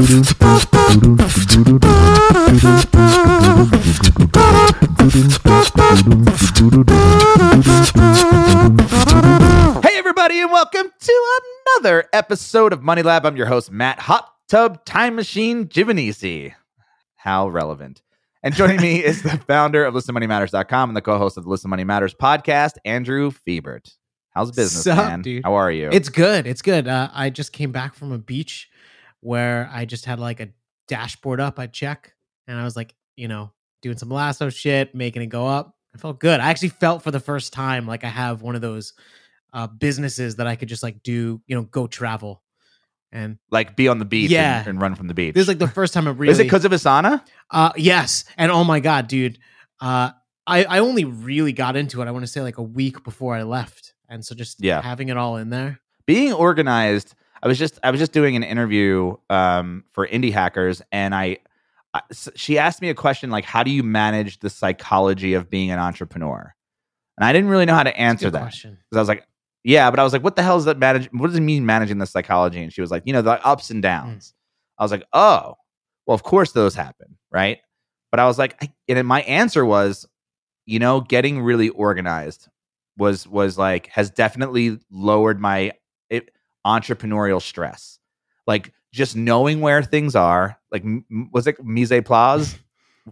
Hey, everybody, and welcome to another episode of Money Lab. I'm your host, Matt Hot Tub Time Machine Giovanisci. How relevant. And joining me is the founder of ListenMoneyMatters.com and the co host of the Listen Money Matters podcast, Andrew Fiebert. How's business, Sup, man? dude? How are you? It's good. It's good. Uh, I just came back from a beach where I just had like a dashboard up. I check, and I was like, you know, doing some lasso shit, making it go up. I felt good. I actually felt for the first time like I have one of those uh, businesses that I could just like do, you know, go travel. And like be on the beach Yeah. and, and run from the beach. this is like the first time I really. Is it because of Asana? Uh, yes, and oh my god, dude. Uh, I I only really got into it. I want to say like a week before I left, and so just Yeah. having it all in there. being organized i was just i was just doing an interview um, for indie hackers and I she asked me a question like how do you manage the psychology of being an entrepreneur? And i didn't really know how to answer that. because i was like yeah but i was like what the hell is that manage what does it mean managing the psychology? And she was like you know the ups and downs. I was like oh well of course those happen right? But i was like I, and my answer was you know getting really organized was was like has definitely lowered my entrepreneurial stress. Like just knowing where things are like was it mise en place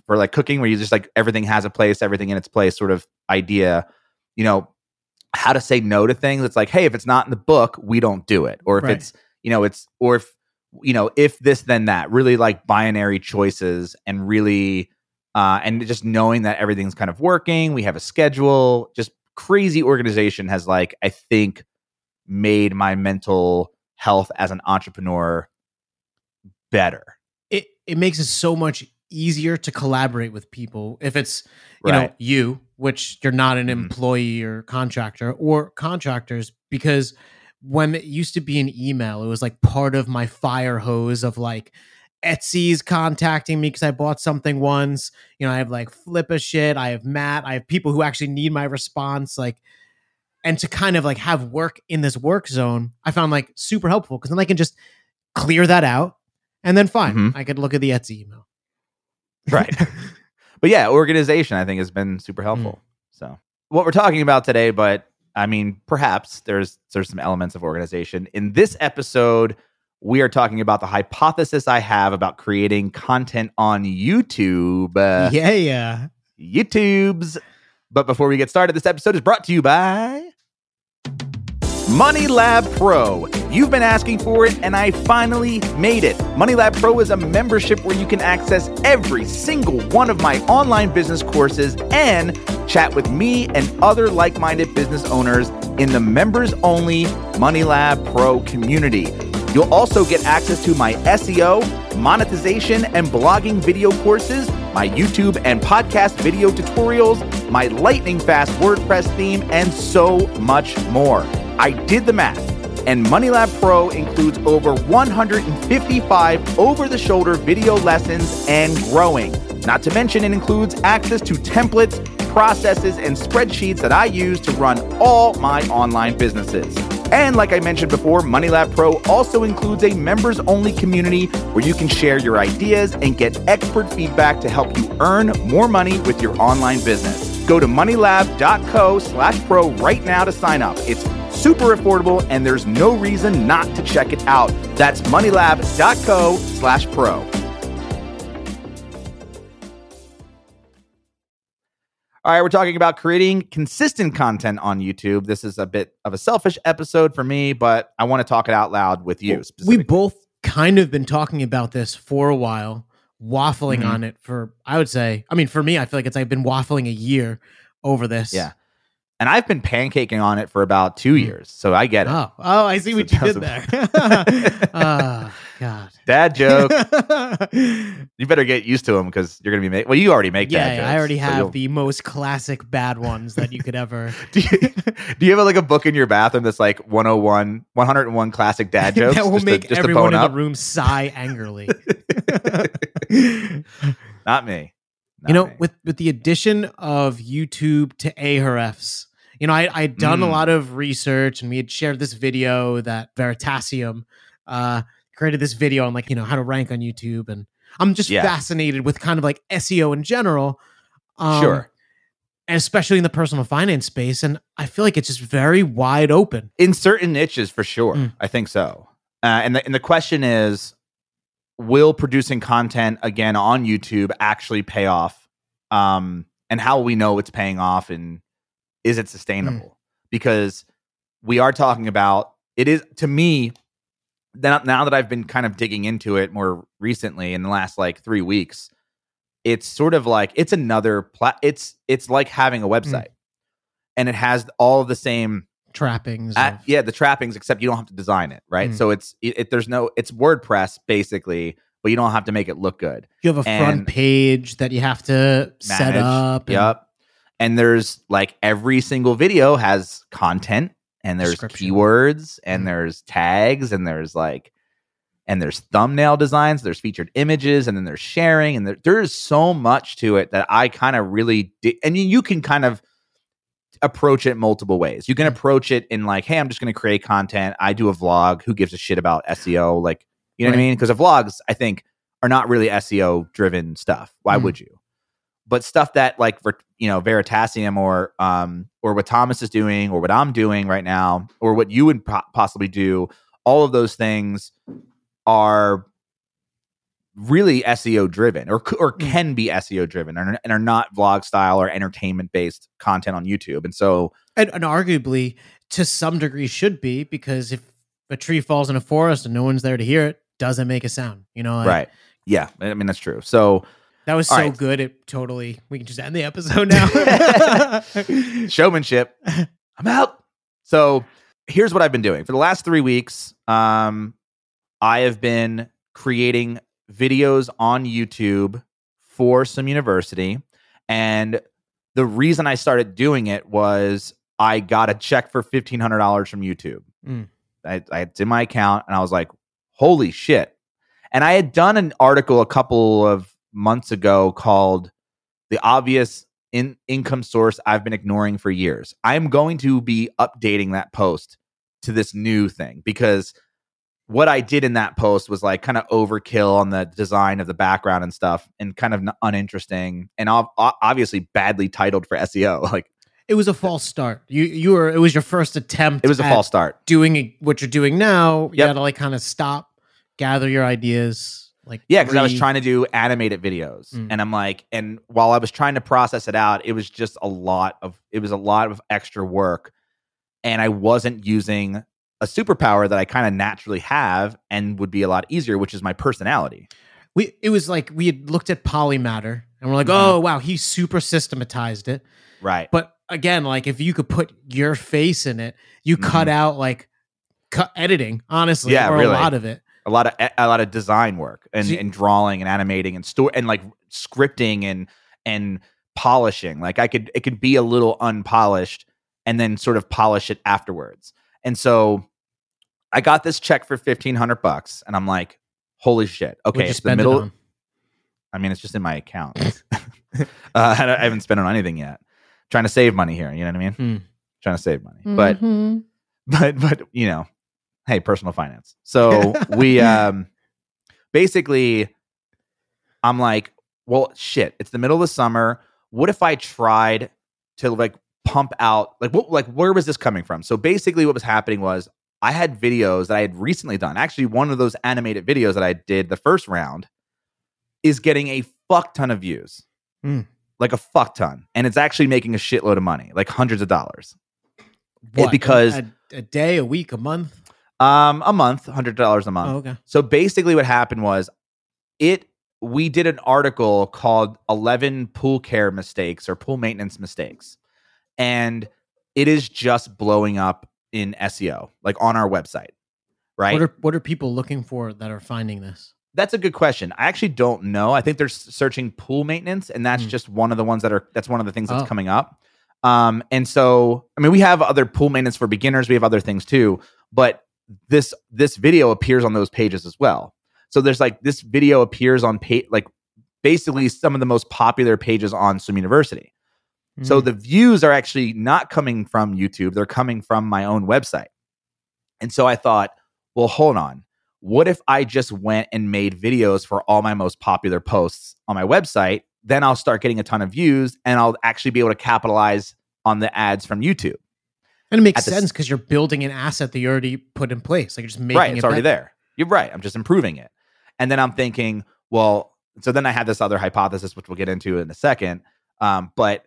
for like cooking where you just like everything has a place everything in its place sort of idea you know how to say no to things? It's like hey if it's not in the book we don't do it. Or if Right. it's you know it's or if you know if this then that. Really like binary choices and really uh and just knowing that everything's kind of working we have a schedule. Just crazy organization has like i think made my mental health as an entrepreneur better it it makes it so much easier to collaborate with people if it's you know you which you're not an Mhm. employee or contractor or contractors because when it used to be an email it was like part of my fire hose of like Etsy's contacting me because I bought something once. You know, I have like Flippa shit. I have Matt. I have people who actually need my response. Like, and to kind of like have work in this work zone, I found like super helpful because then I can just clear that out and then fine, Mhm. I could look at the Etsy email. right but yeah organization i think has been super helpful so what we're talking about today but i mean perhaps there's there's some elements of organization in this episode we are talking about the hypothesis i have about creating content on youtube uh, yeah, yeah. YouTubes. But before we get started, this episode is brought to you by Money Lab Pro. You've been asking for it, and I finally made it. Money Lab Pro is a membership where you can access every single one of my online business courses and chat with me and other like minded business owners in the members only Money Lab Pro community. You'll also get access to my SEO, monetization, and blogging video courses, my YouTube and podcast video tutorials, my lightning fast WordPress theme, and so much more. I did the math, and MoneyLab Pro includes over 155 over the shoulder video lessons and growing. Not to mention, it includes access to templates, processes, and spreadsheets that I use to run all my online businesses. And like I mentioned before, MoneyLab Pro also includes a members only community where you can share your ideas and get expert feedback to help you earn more money with your online business. Go to moneylab.co slash pro right now to sign up. It's super affordable and there's no reason not to check it out. That's moneylab.co slash pro. All right, we're talking about creating consistent content on YouTube. This is a bit of a selfish episode for me, but I want to talk it out loud with you. we both kind of been talking about this for a while, waffling Mhm. on it for I would say. I mean, for me, I feel like it's I've been waffling a year over this. Yeah. And I've been pancaking on it for about two Mm. years, so I get it. Oh, oh, I see So what you did there. oh, God. Dad joke. you better get used to them because you're gonna be make. Well, you already make yeah, dad jokes. I already have you'll- the most classic bad ones that you could ever. Do you, do you have like a book in your bathroom that's like 101, 101 classic dad jokes that will just to- make just everyone in the room sigh angrily. Not me. Not you know, me. with with the addition of YouTube to Ahrefs, you know, I I'd done a Mm. lot of research and we had shared this video that Veritasium uh, created this video on like you know how to rank on YouTube, and I'm just Yeah. fascinated with kind of like SEO in general. Um, Sure. and especially in the personal finance space, and I feel like it's just very wide open. in certain niches for sure Mm. i think so uh, and, the, and the question is will producing content again on youtube actually pay off um, and how will we know it's paying off and is it sustainable because we are talking about it is to me then now that i've been kind of digging into it more recently in the last like three weeks it's sort of like it's another plat it's it's like having a website and it has all of the same Trappings, uh, of- yeah, the trappings, except you don't have to design it, right? Mm. So it's it, it- there's no it's WordPress basically, but you don't have to make it look good. you have a and- front page that you have to set up. Yep. And there's like every single video has content and there's keywords and Mm. there's tags and there's like and there's thumbnail designs, there's featured images, and then there's sharing, and there, there's so much to it that I kind of really di- and you, can kind of approach it multiple ways. You can Mm. approach it in like, hey, I'm just going to create content. I do a vlog. Who gives a shit about SEO? Like, you know what I mean? Because the vlogs, I think, are not really SEO driven stuff. Why Mm. would you? But stuff that like you know Veritasium or um or what Thomas is doing or what I'm doing right now or what you would po- possibly do, all of those things are really SEO driven or or Mm. can be SEO driven and, and are not vlog style or entertainment based content on YouTube. And so and, and arguably to some degree should be because if a tree falls in a forest and no one's there to hear it, doesn't make a sound. You know, like, right. Yeah, I mean that's true. So That was All so right. good. It totally. We can just end the episode now. showmanship. I'm out. So here's what I've been doing for the last three weeks. Um, I have been creating videos on YouTube for Swim University, and the reason I started doing it was I got a check for fifteen hundred dollars from YouTube. Mm. I, I it's in my account, and I was like, "Holy shit!" And I had done an article a couple of months ago called "The Obvious in income source I've been ignoring for years. I'm going to be updating that post to this new thing because what I did in that post was like kind of overkill on the design of the background and stuff and kind of n- uninteresting and ob- obviously badly titled for SEO. Like it was a false start. You you were. It was your first attempt. it was a false start. doing what you're doing now. You Yep. got to like kind of stop, gather your ideas. Like Yeah, because I was trying to do animated videos, Mm. and I'm like, and while I was trying to process it out, it was just a lot of it was a lot of extra work, and I wasn't using a superpower that I kind of naturally have and would be a lot easier, which is my personality. We it was like we had looked at Polymatter and we're like, Mhm. oh wow, he super systematized it. Right. But again, like if you could put your face in it, you cut out like cut editing, honestly, Mm-hmm. Yeah, or really. a lot of it. A lot of a lot of design work and, So you- and drawing and animating and store and like scripting and and polishing. Like I could it could be a little unpolished and then sort of polish it afterwards. And so I got this check for fifteen hundred bucks, and I'm like, holy shit! Okay, you it's the spend it on? I mean, it's just in my account. uh, I, I haven't spent it on anything yet. Trying to save money here. You know what I mean? Hmm. Trying to save money, but Mhm. but but you know hey personal finance. So we um basically i'm like well shit it's the middle of the summer. What if i tried to like pump out like what like where was this coming from? So basically what was happening was i had videos that i had recently done. Actually one of those animated videos that i did the first round is getting a fuck ton of views. Hmm. like a fuck ton. And it's actually making a shitload of money like hundreds of dollars. What, because- a, a day, a week, a month. Um a month hundred dollars a month Oh, okay. So basically, what happened was it. We did an article called 11 pool care mistakes or pool maintenance mistakes. And it is just blowing up in SEO, like on our website. Right. What are what are people looking for that are finding this? that's a good question. I actually don't know. I think they're searching pool maintenance, and that's Hmm. just one of the ones that are. That's one of the things that's Oh. coming up. Um, and so, I mean, we have other pool maintenance for beginners. We have other things too, but this this video appears on those pages as well. So there's like this video appears on page like basically some of the most popular pages on Swim University. So Mm. the views are actually not coming from YouTube; they're coming from my own website. And so I thought, well, hold on. what if I just went and made videos for all my most popular posts on my website? Then I'll start getting a ton of views and I'll actually be able to capitalize on the ads from YouTube. And it makes At the s- sense because you're building an asset that you already put in place. Like you're just making right, it it's already better. there. You're right. I'm just improving it. And then I'm thinking, well, so then I had this other hypothesis, which we'll get into in a second. Um, but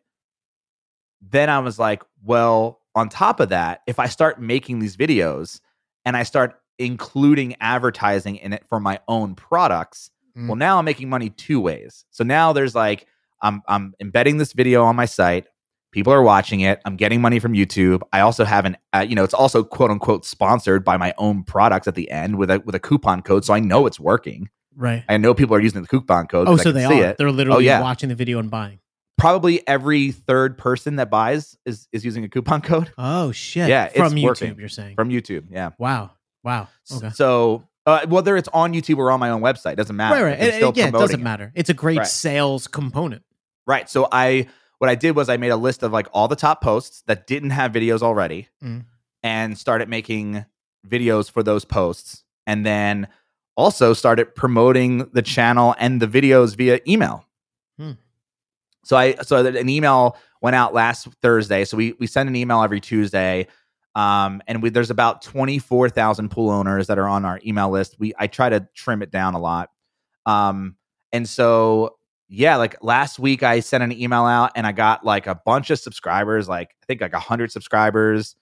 then I was like, well, on top of that, if I start making these videos and I start including advertising in it for my own products, Mm. well, now I'm making money two ways. So now there's like, I'm I'm embedding this video on my site. People are watching it. I'm getting money from YouTube. I also have an, uh, you know, it's also quote unquote sponsored by my own products at the end with a with a coupon code, so I know it's working. Right. I know people are using the coupon code. Oh, so they see are. It. They're literally yeah. watching the video and buying. Probably every third person that buys is is using a coupon code Oh shit. Yeah, it's From YouTube, working. you're saying. from YouTube. Yeah. wow. Wow. Okay. So uh, whether it's on YouTube or on my own website doesn't matter. Right, right. And yeah, it doesn't matter. It's a great Right. sales component. Right. So I what I did was I made a list of like all the top posts that didn't have videos already Mm. and started making videos for those posts and then also started promoting the channel and the videos via email. Hmm. So I so an email went out last Thursday. So we we send an email every Tuesday. Um, and we, there's about 24,000 pool owners that are on our email list. We I try to trim it down a lot. Um, and so yeah, like last week I sent an email out and I got like a bunch of subscribers, like I think like a 100 subscribers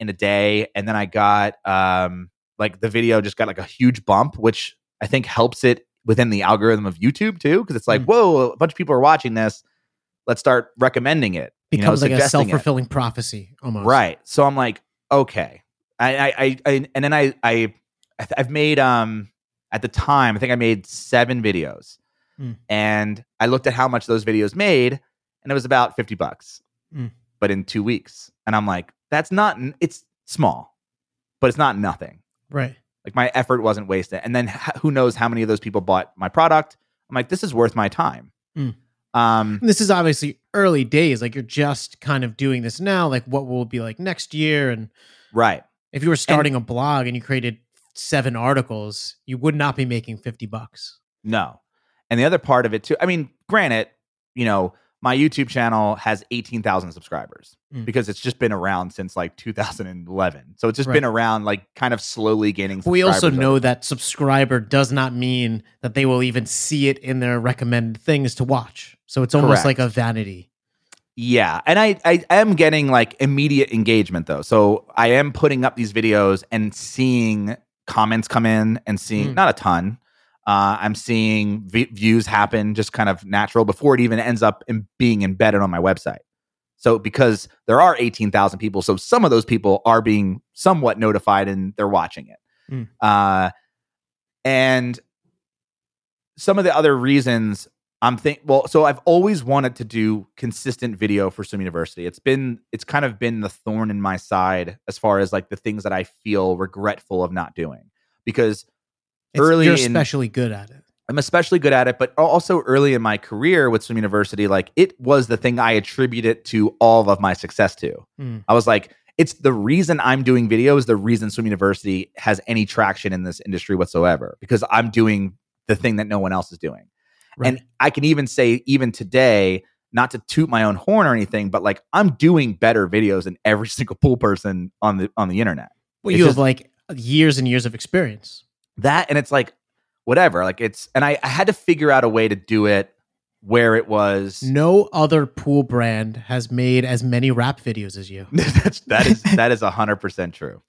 in a day and then I got um like the video just got like a huge bump which I think helps it within the algorithm of YouTube too because it's like Mm. whoa a bunch of people are watching this let's start recommending it you know, like a self fulfilling prophecy almost. Right. So I'm like, okay. I, I, I, I and then I, I, I've made, um, at the time, I think I made seven videos Mm. and I looked at how much those videos made and it was about 50 bucks, Mm. but in two weeks. And I'm like, that's not, it's small, but it's not nothing. Right. Like my effort wasn't wasted. And then who knows how many of those people bought my product. I'm like, this is worth my time. Mm. Um, this is obviously early days. Like you're just kind of doing this now. Like what will it be like next year? And right. if you were starting a blog and you created seven articles, you would not be making 50 bucks. No. And the other part of it too, I mean, granted, you know, my YouTube channel has 18,000 subscribers Mm. because it's just been around since like 2011. So it's just Right. been around like kind of slowly gaining we also know over- that subscriber does not mean that they will even see it in their recommended things to watch. So it's almost Correct. like a vanity. Yeah, and I I am getting like immediate engagement though. So I am putting up these videos and seeing comments come in and seeing Mm. not a ton. Uh, I'm seeing v- views happen just kind of natural before it even ends up in being embedded on my website. So because there are 18,000 people, so some of those people are being somewhat notified and they're watching it. Mm. Uh, and some of the other reasons I'm think well, so I've always wanted to do consistent video for Swim University. It's been it's kind of been the thorn in my side as far as like the things that I feel regretful of not doing because It's, Early you're in- especially good at it. I'm especially good at it, but also early in my career with Swim University, like it was the thing I attributed to all of my success to. Mm. I was like, it's the reason I'm doing videos, the reason Swim University has any traction in this industry whatsoever, because I'm doing the thing that no one else is doing. Right. And I can even say, even today, not to toot my own horn or anything, but like I'm doing better videos than every single pool person on the on the internet. well, it's you just- have like years and years of experience. That and it's like whatever. Like it's and I, I had to figure out a way to do it where it was No other pool brand has made as many rap videos as you. That's that is that is a hundred percent true.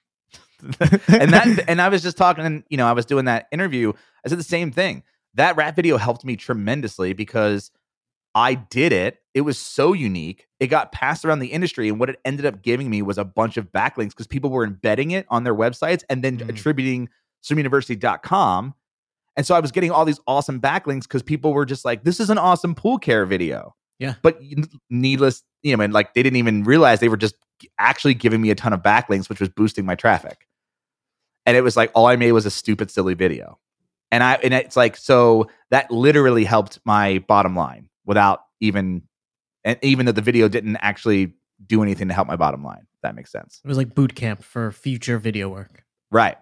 and that and I was just talking, and you know, I was doing that interview. I said the same thing. That rap video helped me tremendously because I did it. It was so unique. It got passed around the industry, and what it ended up giving me was a bunch of backlinks because people were embedding it on their websites and then Mm. attributing swimuniversity.com. And so I was getting all these awesome backlinks because people were just like, "This is an awesome pool care video." Yeah. But needless, you know, and like they didn't even realize they were just actually giving me a ton of backlinks, which was boosting my traffic. And it was like all I made was a stupid, silly video. And I and it's like so that literally helped my bottom line without even and even though the video didn't actually do anything to help my bottom line. If that makes sense. It was like boot camp for future video work. Right.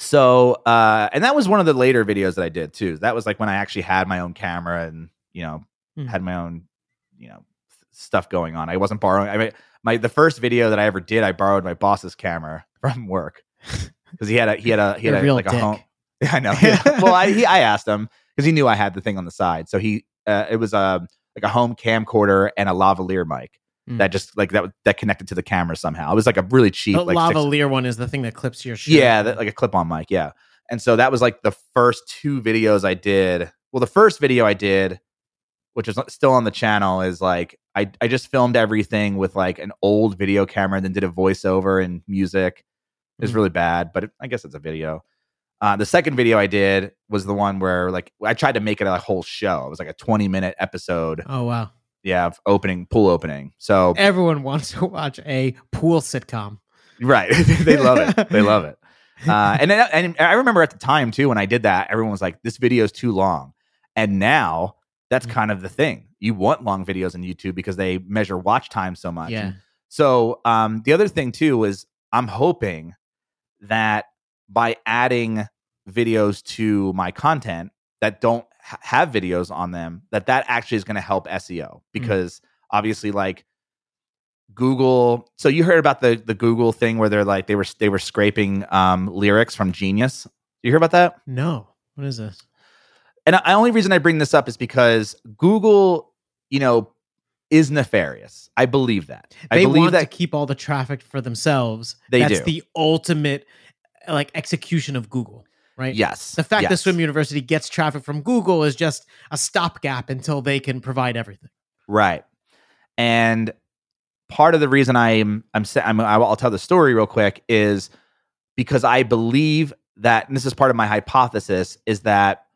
So uh and that was one of the later videos that I did too. That was like when I actually had my own camera and you know Hmm. had my own you know stuff going on. I wasn't borrowing. I mean, my the first video that I ever did, I borrowed my boss's camera from work because he had a he had a he had a a, like a home. Yeah, I know. Yeah. well, I he, I asked him because he knew I had the thing on the side, so he uh, it was a like a home camcorder and a lavalier mic Mm. that just like that that connected to the camera somehow. It was like a really cheap The like six- lavalier one is the thing that clips your shirt. yeah, that, like a clip on mic. Yeah. And so that was like the first two videos I did. Well, the first video I did, which is still on the channel, is like I, I just filmed everything with like an old video camera and then did a voiceover and music. It was Mhm. really bad, but it, I guess it's a video. Uh, the second video I did was the one where like I tried to make it a whole show. It was like a 20 minute episode. Oh wow. Yeah, of opening pool opening. So Everyone wants to watch a pool sitcom. Right. they love it. They love it. Uh, and then, and I remember at the time too when I did that, everyone was like, "This video is too long." And now that's Mm. kind of the thing. You want long videos on YouTube because they measure watch time so much. Yeah. So um, the other thing too is I'm hoping that by adding videos to my content that don't have videos on them, that that actually is going to help SEO because obviously, like Google. So you heard about the the Google thing where they're like they were they were scraping um, lyrics from Genius. You hear about that? No. What is this? And the only reason I bring this up is because Google, you know, is nefarious. I believe that. I They believe want that to keep all the traffic for themselves. They That's do. the ultimate like execution of Google, right? yes. The fact that. Swim University gets traffic from Google is just a stopgap until they can provide everything. Right. And part of the reason I'm I'm, I'm I'll tell the story real quick is because I believe that and this is part of my hypothesis is that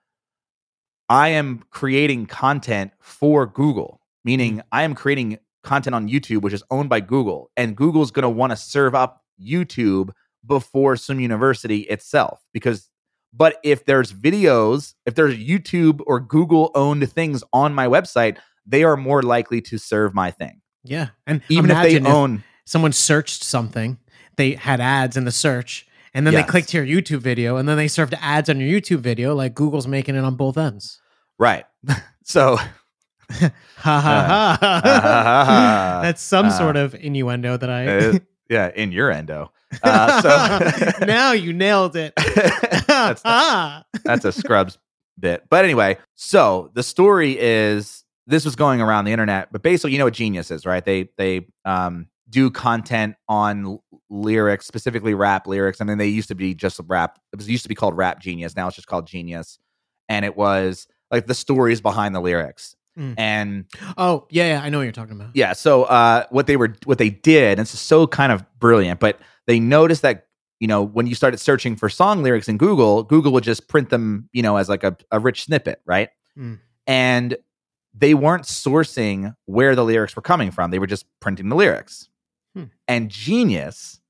I am creating content for Google, meaning mm-hmm. I am creating content on YouTube which is owned by Google and Google's going to want to serve up YouTube before Swim University itself because but if there's videos, if there's YouTube or Google owned things on my website, they are more likely to serve my thing. Yeah. And Even if they imagine own someone searched something, they had ads in the search, and then they clicked to your YouTube video, and then they served ads on your YouTube video, like Google's making it on both ends. right. so Ha ha ha, ha. ha, ha. That's some Uh, sort of innuendo that I. yeah, in your endo. Uh, so now you nailed it. that's, that's a Scrubs bit. But anyway, so the story is this was going around the internet, but basically, you know what Genius is, right? They they um do content on l- lyrics, specifically rap lyrics. I mean, they used to be just rap. It was used to be called Rap Genius. Now it's just called Genius, and it was like the stories behind the lyrics. Mm. And oh yeah, yeah, I know what you're talking about. yeah, so uh, what they were, what they did, and it's so kind of brilliant, but they noticed that you know when you started searching for song lyrics in Google, Google would just print them, you know, as like a, a rich snippet, right? Mm. And they weren't sourcing where the lyrics were coming from; they were just printing the lyrics. Hmm. And Genius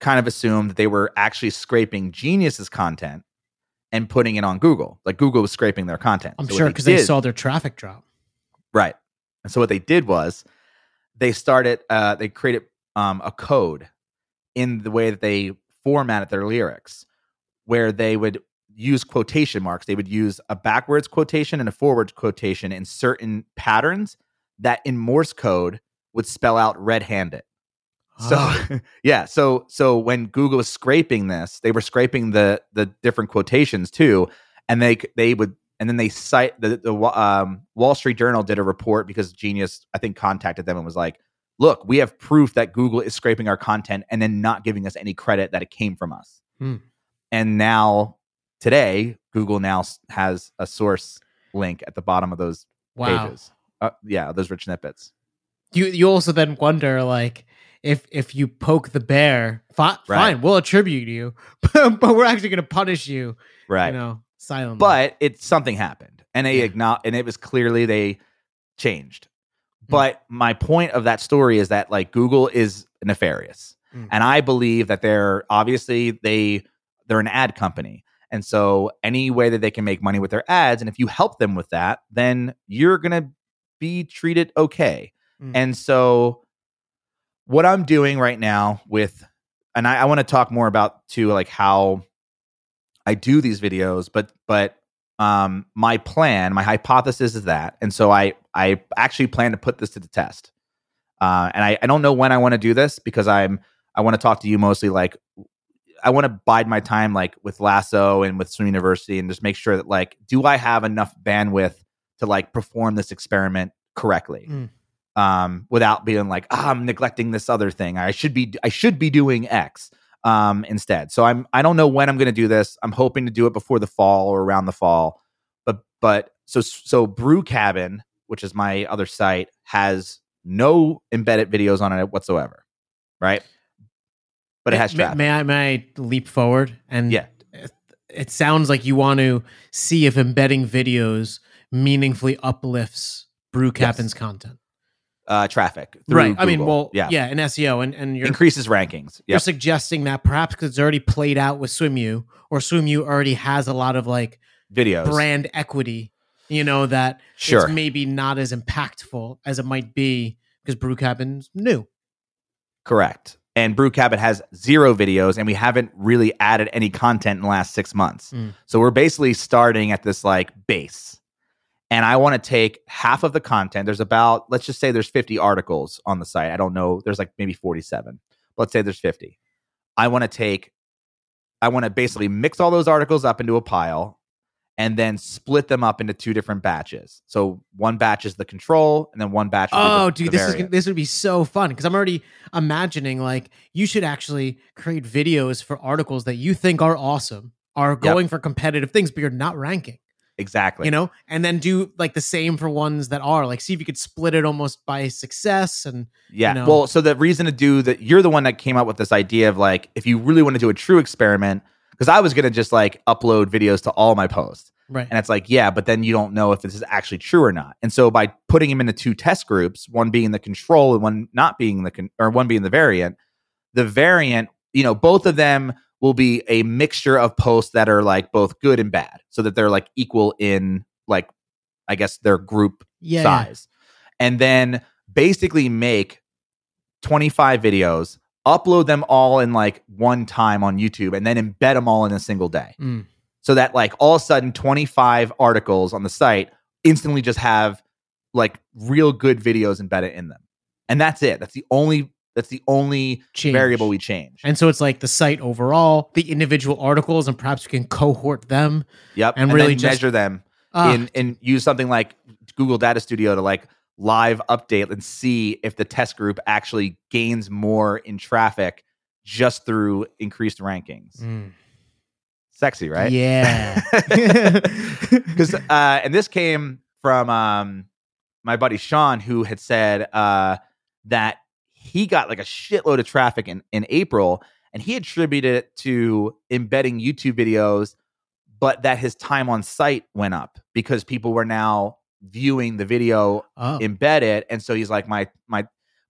kind of assumed that they were actually scraping Genius's content and putting it on Google. Like Google was scraping their content. I'm So sure because they did- saw their traffic drop. Right. And so what they did was they started uh they created um a code in the way that they formatted their lyrics where they would use quotation marks. They would use a backwards quotation and a forward quotation in certain patterns that in Morse code would spell out red-handed. So Ah. yeah, so so when Google was scraping this, they were scraping the the different quotations too, and they they would and then they cite the the um, Wall Street Journal did a report because Genius I think contacted them and was like, look, we have proof that Google is scraping our content and then not giving us any credit that it came from us. Hmm. And now today, Google now has a source link at the bottom of those wow. pages. Uh, yeah, those rich snippets. You you also then wonder like if if you poke the bear, fi- Right. fine, we'll attribute you, but, but we're actually going to punish you, Right. you know, silently. but it something happened and they Yeah. and it was clearly they changed Mm. but my point of that story is that like google is nefarious Mm. and i believe that they're obviously they they're an ad company and so any way that they can make money with their ads and if you help them with that then you're gonna be treated okay Mm. and so what i'm doing right now with and i, I want to talk more about too like how I do these videos, but but um my plan, my hypothesis is that, and so I I actually plan to put this to the test. Uh, and I, I don't know when I want to do this because I'm I want to talk to you mostly like I want to bide my time like with Lasso and with Swim University and just make sure that like do I have enough bandwidth to like perform this experiment correctly Mm. Um without being like ah, I'm neglecting this other thing. I should be I should be doing X um instead. So I'm I don't know when I'm going to do this. I'm hoping to do it before the fall or around the fall. But but so so Brew Cabin which is my other site has no embedded videos on it whatsoever right? But it has May- traffic. May, I may I leap forward? And Yeah. it, it sounds like you want to see if embedding videos meaningfully uplifts Brew Cabin's content. Uh, traffic. through Right. I mean, well, yeah, yeah, in SEO, and and you're increases rankings. you're suggesting that perhaps because it's already played out with SwimU, or SwimU already has a lot of like videos. brand equity. You know that Sure. it's maybe not as impactful as it might be because Brew Cabin's new. Correct. And Brew Cabin has zero videos, and we haven't really added any content in the last six months. Mm. So we're basically starting at this like base. And I want to take half of the content. There's about, let's just say there's 50 articles on the site. I don't know. There's like maybe 47. Let's say there's 50. I want to take, I want to basically mix all those articles up into a pile and then split them up into two different batches. So one batch is the control, and then one batch. Oh, the- dude, the this is variant. gonna- this would be so fun because I'm already imagining like you should actually create videos for articles that you think are awesome, are going for competitive things, but you're not ranking. Exactly. You know, and then do like the same for ones that are like see if you could split it almost by success and Yeah. know? Well, so the reason to do that, you're the one that came up with this idea of like, if you really want to do a true experiment, because I was going to just like upload videos to all my posts. right. And it's like, yeah, but then you don't know if this is actually true or not. And so by putting them into two test groups, one being the control and one not being the, con- or one being the variant, the variant, you know, both of them will be a mixture of posts that are like both good and bad so that they're like equal in like, I guess their group yeah, yeah. size and then basically make 25 videos upload them all in like one time on youtube and then embed them all in a single day Mm. so that like all of a sudden 25 articles on the site instantly just have like real good videos embedded in them and that's it that's the only that's the only Change. variable we change And so it's like the site overall, the individual articles, and perhaps we can cohort them. yep and and, really just- measure them Ah, in and use something like Google Data Studio to like live update and see if the test group actually gains more in traffic just through increased rankings. mm. Sexy, right? Yeah. Because uh, and this came from um, my buddy Sean, who had said uh, that he got like a shitload of traffic in in April, and he attributed it to embedding YouTube videos, but that his time on site went up because people were now viewing the video oh. embedded, and so he's like my my.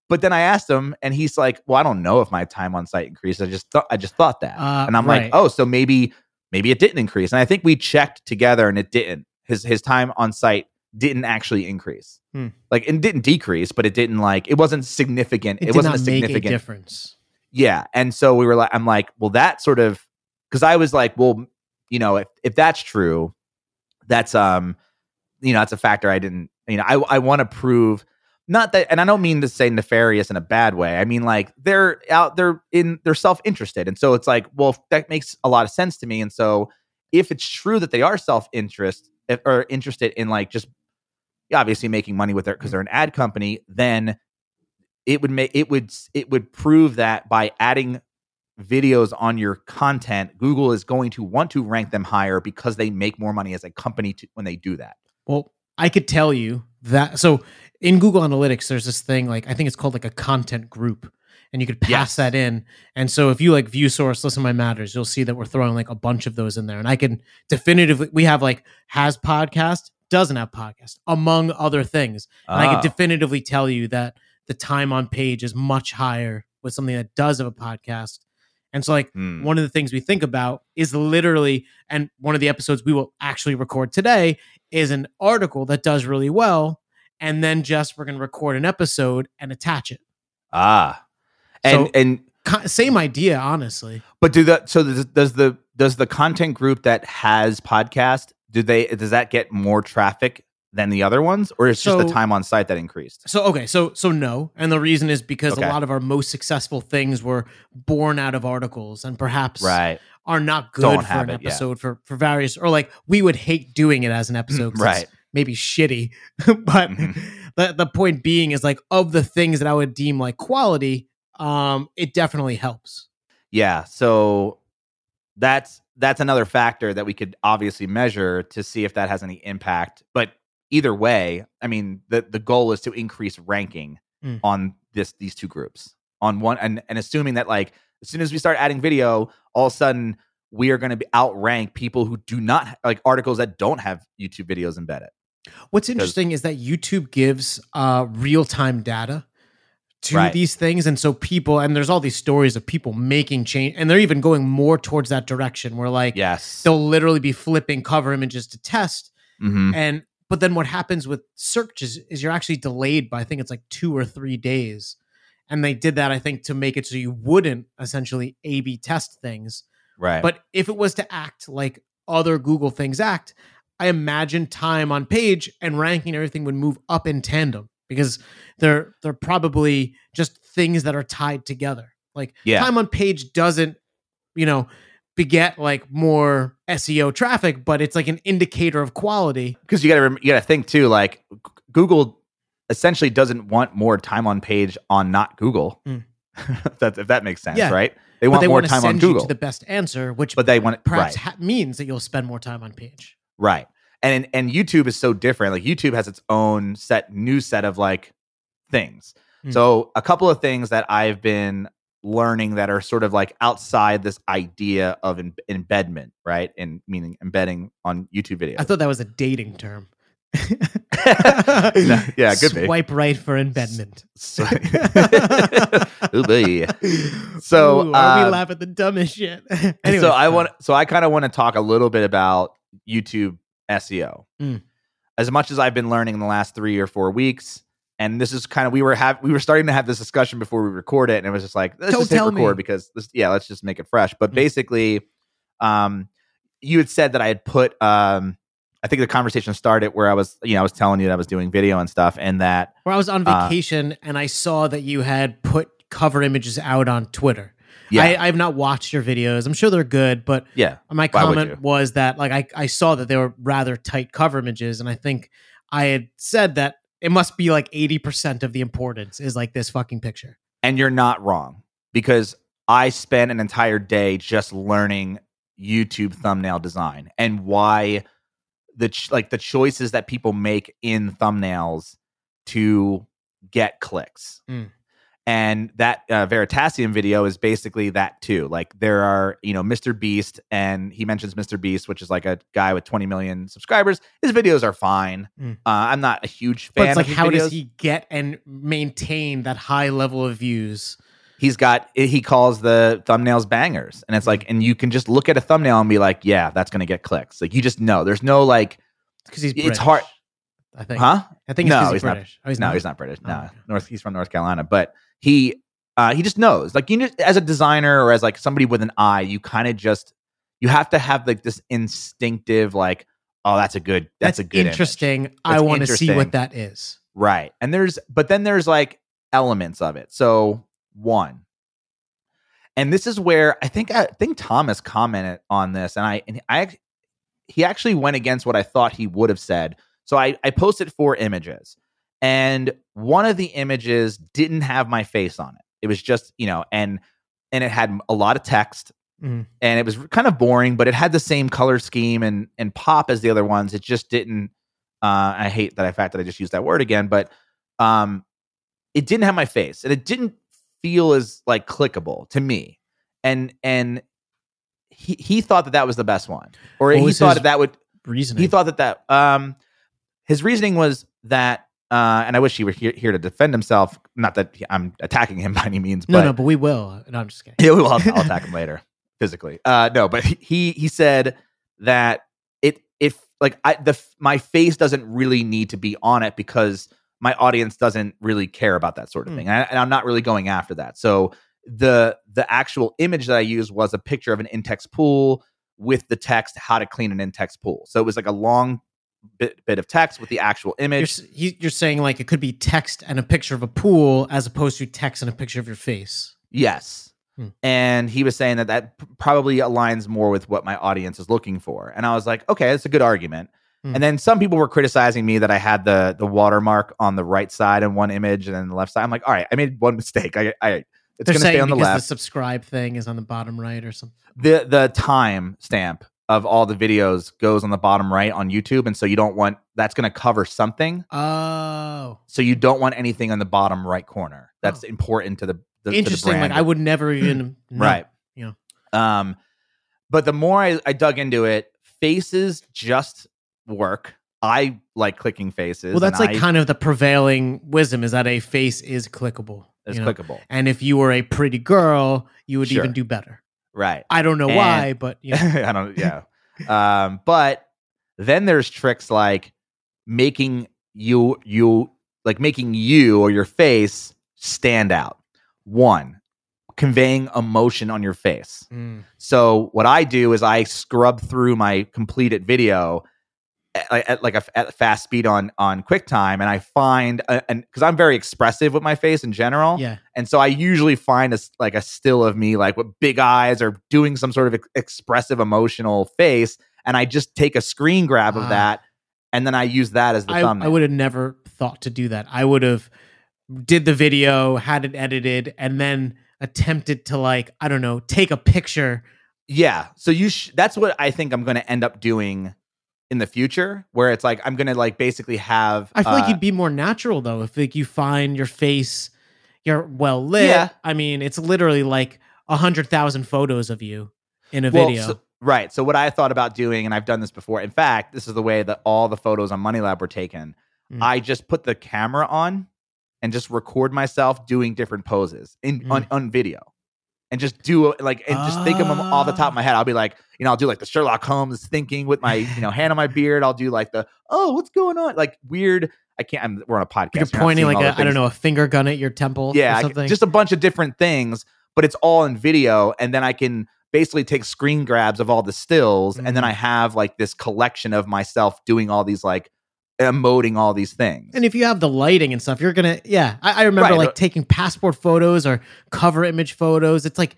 But then I asked him, and he's like, "Well, I don't know if my time on site increased. I just thought I just thought that." Uh, and I'm right. like, "Oh, so maybe maybe it didn't increase." And I think we checked together, and it didn't. His his time on site didn't actually increase. Hmm. Like it didn't decrease, but it didn't like it wasn't significant. it, It, wasn't a make a significant difference. yeah. And so we were like, I'm like, well, that sort of because I was like, well, you know, if if that's true, that's um, you know, that's a factor I didn't, you know, I I want to prove not that, and I don't mean to say nefarious in a bad way. I mean like they're out, they're in, they're self interested, and so it's like, well, that makes a lot of sense to me. And so if it's true that they are self interest or interested in like just obviously making money with their because mm. they're an ad company, then it would make it would it would prove that by adding videos on your content, Google is going to want to rank them higher because they make more money as a company to, when they do that. Well, I could tell you that. So in Google Analytics, there's this thing like I think it's called like a content group, and you could pass Yes. that in. And so if you like view source, Listen Money Matters, you'll see that we're throwing like a bunch of those in there. And I can definitively we have like has podcast, doesn't have podcast, among other things. And I Ah, can definitively tell you that the time on page is much higher with something that does have a podcast. And so like hmm. one of the things we think about is literally, and one of the episodes we will actually record today is an article that does really well. And then just we're going to record an episode and attach it. ah, and So- and Same idea, honestly. but do that so does, does the does the content group that has podcast do they does that get more traffic than the other ones, or is just the time on site that increased? So okay, so so no, and the reason is because Okay. a lot of our most successful things were born out of articles, and perhaps Right. are not good Don't for an it, yeah. episode for for various or like we would hate doing it as an episode Right. it's Maybe shitty, but Mhm. the the point being is like of the things that I would deem like quality, um, it definitely helps. Yeah. So that's that's another factor that we could obviously measure to see if that has any impact. But either way, I mean, the the goal is to increase ranking Mm. on this these two groups. On one and, and assuming that like as soon as we start adding video, all of a sudden we are going to be outrank people who do not like articles that don't have YouTube videos embedded. What's interesting is that YouTube gives uh, real time data to Right. these things, and so people and there's all these stories of people making change, and they're even going more towards that direction. Where like Yes. they'll literally be flipping cover images to test, Mhm. and but then what happens with searches is you're actually delayed by I think it's like two or three days, and they did that I think to make it so you wouldn't essentially A B test things. right. But if it was to act like other Google things act, I imagine time on page and ranking and everything would move up in tandem because they're they're probably just things that are tied together. Like Yeah. time on page doesn't, you know, beget like more SEO traffic, but it's like an indicator of quality. because you got to rem- you got to think too like google essentially doesn't want more time on page on not google Mm. if, that, if that makes sense Yeah. right they want they more want time on google to the best answer, which but they want it perhaps right ha- means that you'll spend more time on page. right and and youtube is so different like youtube has its own set new set of like things Mm. so a couple of things that i've been learning that are sort of like outside this idea of em- embedment right and meaning embedding on youtube videos I thought that was a dating term. No, yeah, it could be. Swipe right for embedment. So-. So, Ooh, why we um, laugh at the dumbest shit. And Anyways, so I want so I kind of want to talk a little bit about YouTube SEO. Mm. As much as I've been learning in the last 3 or 4 weeks and this is kind of we were have we were starting to have this discussion before we record it and it was just like let's Don't just hit record me. because this, yeah, let's just make it fresh. But Mm. basically um you had said that I had put um I think the conversation started where I was, you know, I was telling you that I was doing video and stuff and that where I was on uh, vacation and I saw that you had put cover images out on Twitter. Yeah, I, I have not watched your videos. I'm sure they're good, but yeah. my Why would comment was that like I, I saw that they were rather tight cover images, and I think I had said that it must be like 80% of the importance is like this fucking picture. and you're not wrong because I spent an entire day just learning YouTube thumbnail design and why the ch- like the choices that people make in thumbnails to get clicks. Mm. And that uh, Veritasium video is basically that too. Like there are, you know, Mr. Beast, and he mentions Mr. Beast, which is like a guy with 20 million subscribers. His videos are fine. Mm. Uh, I'm not a huge But fan. it's like, how videos. does he get and maintain that high level of views? he's got he calls the thumbnails bangers and it's like and you can just look at a thumbnail and be like yeah that's gonna get clicks like you just know there's no like Because he's It's British, hard- I think. huh I think it's No, he's, he's not. Oh, he's no not. he's not british Oh, no okay. north he's from north carolina but he uh he just knows like you know as a designer or as like somebody with an eye you kind of just you have to have like this instinctive like oh that's a good that's, a good interesting. I want to see what that is. Right. And there's but then there's like elements of it. So one. And this is where I think I think Thomas commented on this and I and I he actually went against what I thought he would have said. So I I posted four images and one of the images didn't have my face on it. It was just, you know, and and it had a lot of text Mhm. and it was kind of boring, but it had the same color scheme and and pop as the other ones. It just didn't. Uh, I hate that I fact that I just used that word again, but um, it didn't have my face, and it didn't feel as like clickable to me. And and he he thought that that was the best one, or What he thought that, that would. Reasoning. He thought that that um, his reasoning was that. Uh, and I wish he were here, here to defend himself. Not that I'm attacking him by any means, no, but no, but we will. No, I'm just kidding. yeah, well, I'll, I'll attack him later physically. Uh, no, but he he said that it if like I the my face doesn't really need to be on it because my audience doesn't really care about that sort of Mm. thing, and, I, and I'm not really going after that. So the the actual image that I used was a picture of an Intex pool with the text how to clean an Intex pool. So it was like a long bit, bit of text with the actual You're, image. you're saying like it could be text and a picture of a pool as opposed to text and a picture of your face. Yes. Hmm. And he was saying that that probably aligns more with what my audience is looking for. And I was like, okay, that's a good argument. Hmm. And then some people were criticizing me that I had the the watermark on the right side in one image and then the left side. I'm like, all right, I made one mistake. I, I it's going to stay on the left. the subscribe thing is on the bottom right or something. the the time stamp of all the videos goes on the bottom right on YouTube, and so you don't want that's going to cover something. Oh, So you don't want anything on the bottom right corner. That's Oh. important to the, the to the interesting. Like. I would never even know. right. Yeah. Um, but the more I, I dug into it, faces just work. I like clicking faces. Well, that's like I, kind of the prevailing wisdom is that a face is clickable. it's you know? clickable, And if you were a pretty girl, you would Sure. even do better. Right? I don't know And- why, but you know. I don't. Yeah. um, but then there's tricks like making you you like making you or your face stand out. One, conveying emotion on your face. Mm. So what I do is I scrub through my completed video at, at like a at fast speed on on QuickTime, and I find a, and because I'm very expressive with my face in general, Yeah. and so I usually find a like a still of me like with big eyes or doing some sort of ex- expressive emotional face, and I just take a screen grab of Ah. that, and then I use that as the I, thumbnail. I would have never thought to do that. I would have did the video, had it edited, and then attempted to like, I don't know, take a picture. Yeah. So you sh- that's what I think I'm going to end up doing in the future where it's like I'm to like basically have I feel uh, like you'd be more natural though if like you find your face, you're well lit. Yeah. I mean, it's literally like a hundred thousand photos of you in a well, video. so- right. So what I thought about doing and I've done this before. In fact, this is the way that all the photos on Money Lab were taken. Mm. I just put the camera on and just record myself doing different poses in on, on video. And just do like and just think of them off the top of my head. I'll be like, you know, I'll do like the Sherlock Holmes thinking with my, you know, hand on my beard. I'll do like the, oh, what's going on? Like weird. I can't. I'm, we're on a podcast. You're You're pointing like all a, I don't know, a finger gun at your temple yeah I- just a bunch of different things but it's all in video and then i can basically take screen grabs of all the stills and then Mm. i have like this collection of myself doing all these like emoting all these things And if you have the lighting and stuff, you're gonna yeah. I, I remember Right, like taking passport photos or cover image photos. It's like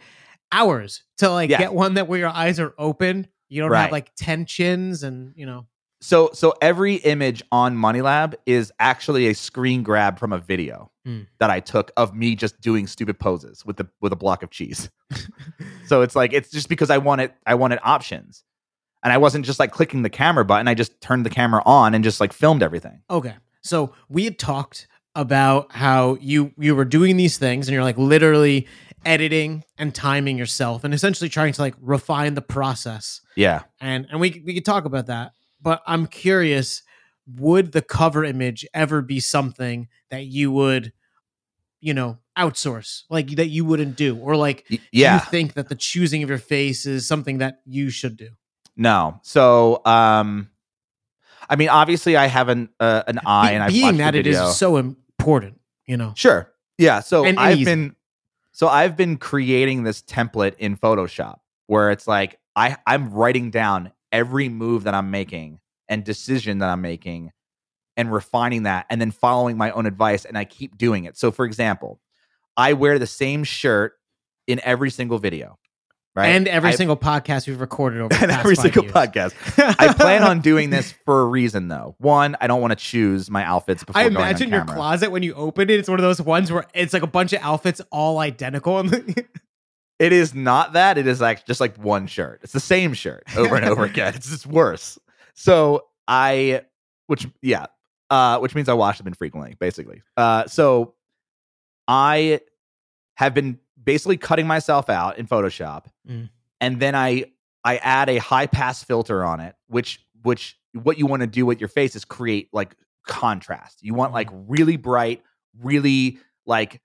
hours to like Yeah. get one that where your eyes are open. You don't Right. have like ten chins and you know. so so every image on money lab is actually a screen grab from a video Mm. that i took of me just doing stupid poses with the with a block of cheese so it's like it's just because i wanted i wanted options and i wasn't just like clicking the camera button i just turned the camera on and just like filmed everything Okay. So we had talked about how you you were doing these things and you're like literally editing and timing yourself and essentially trying to like refine the process. yeah And and we we could talk about that. But I'm curious, would the cover image ever be something that you would, you know, outsource? Like that you wouldn't do? Or like yeah you think that the choosing of your face is something that you should do? No. So, um, I mean, obviously, I have an uh, an eye, Be- and I've being that it is so important, you know. sure. Yeah. So And I've easy. been, so I've been creating this template in Photoshop where it's like I I'm writing down every move that I'm making and decision that I'm making, and refining that, and then following my own advice, and I keep doing it. So, for example, I wear the same shirt in every single video, right? And every I- single podcast we've recorded over the and every single years. podcast. I plan on doing this for a reason, though. One, I don't want to choose my outfits before I going on imagine your closet when you open it, it's one of those ones where it's like a bunch of outfits all identical. It is not that. It is like just like one shirt. It's the same shirt over and over again. It's just worse. So I, which yeah, uh, which means I wash them infrequently, basically. Uh, so I have been basically cutting myself out in Photoshop, Mm. and then I I add a high pass filter on it, which which what you want to do with your face is create like contrast. You want like really bright, really like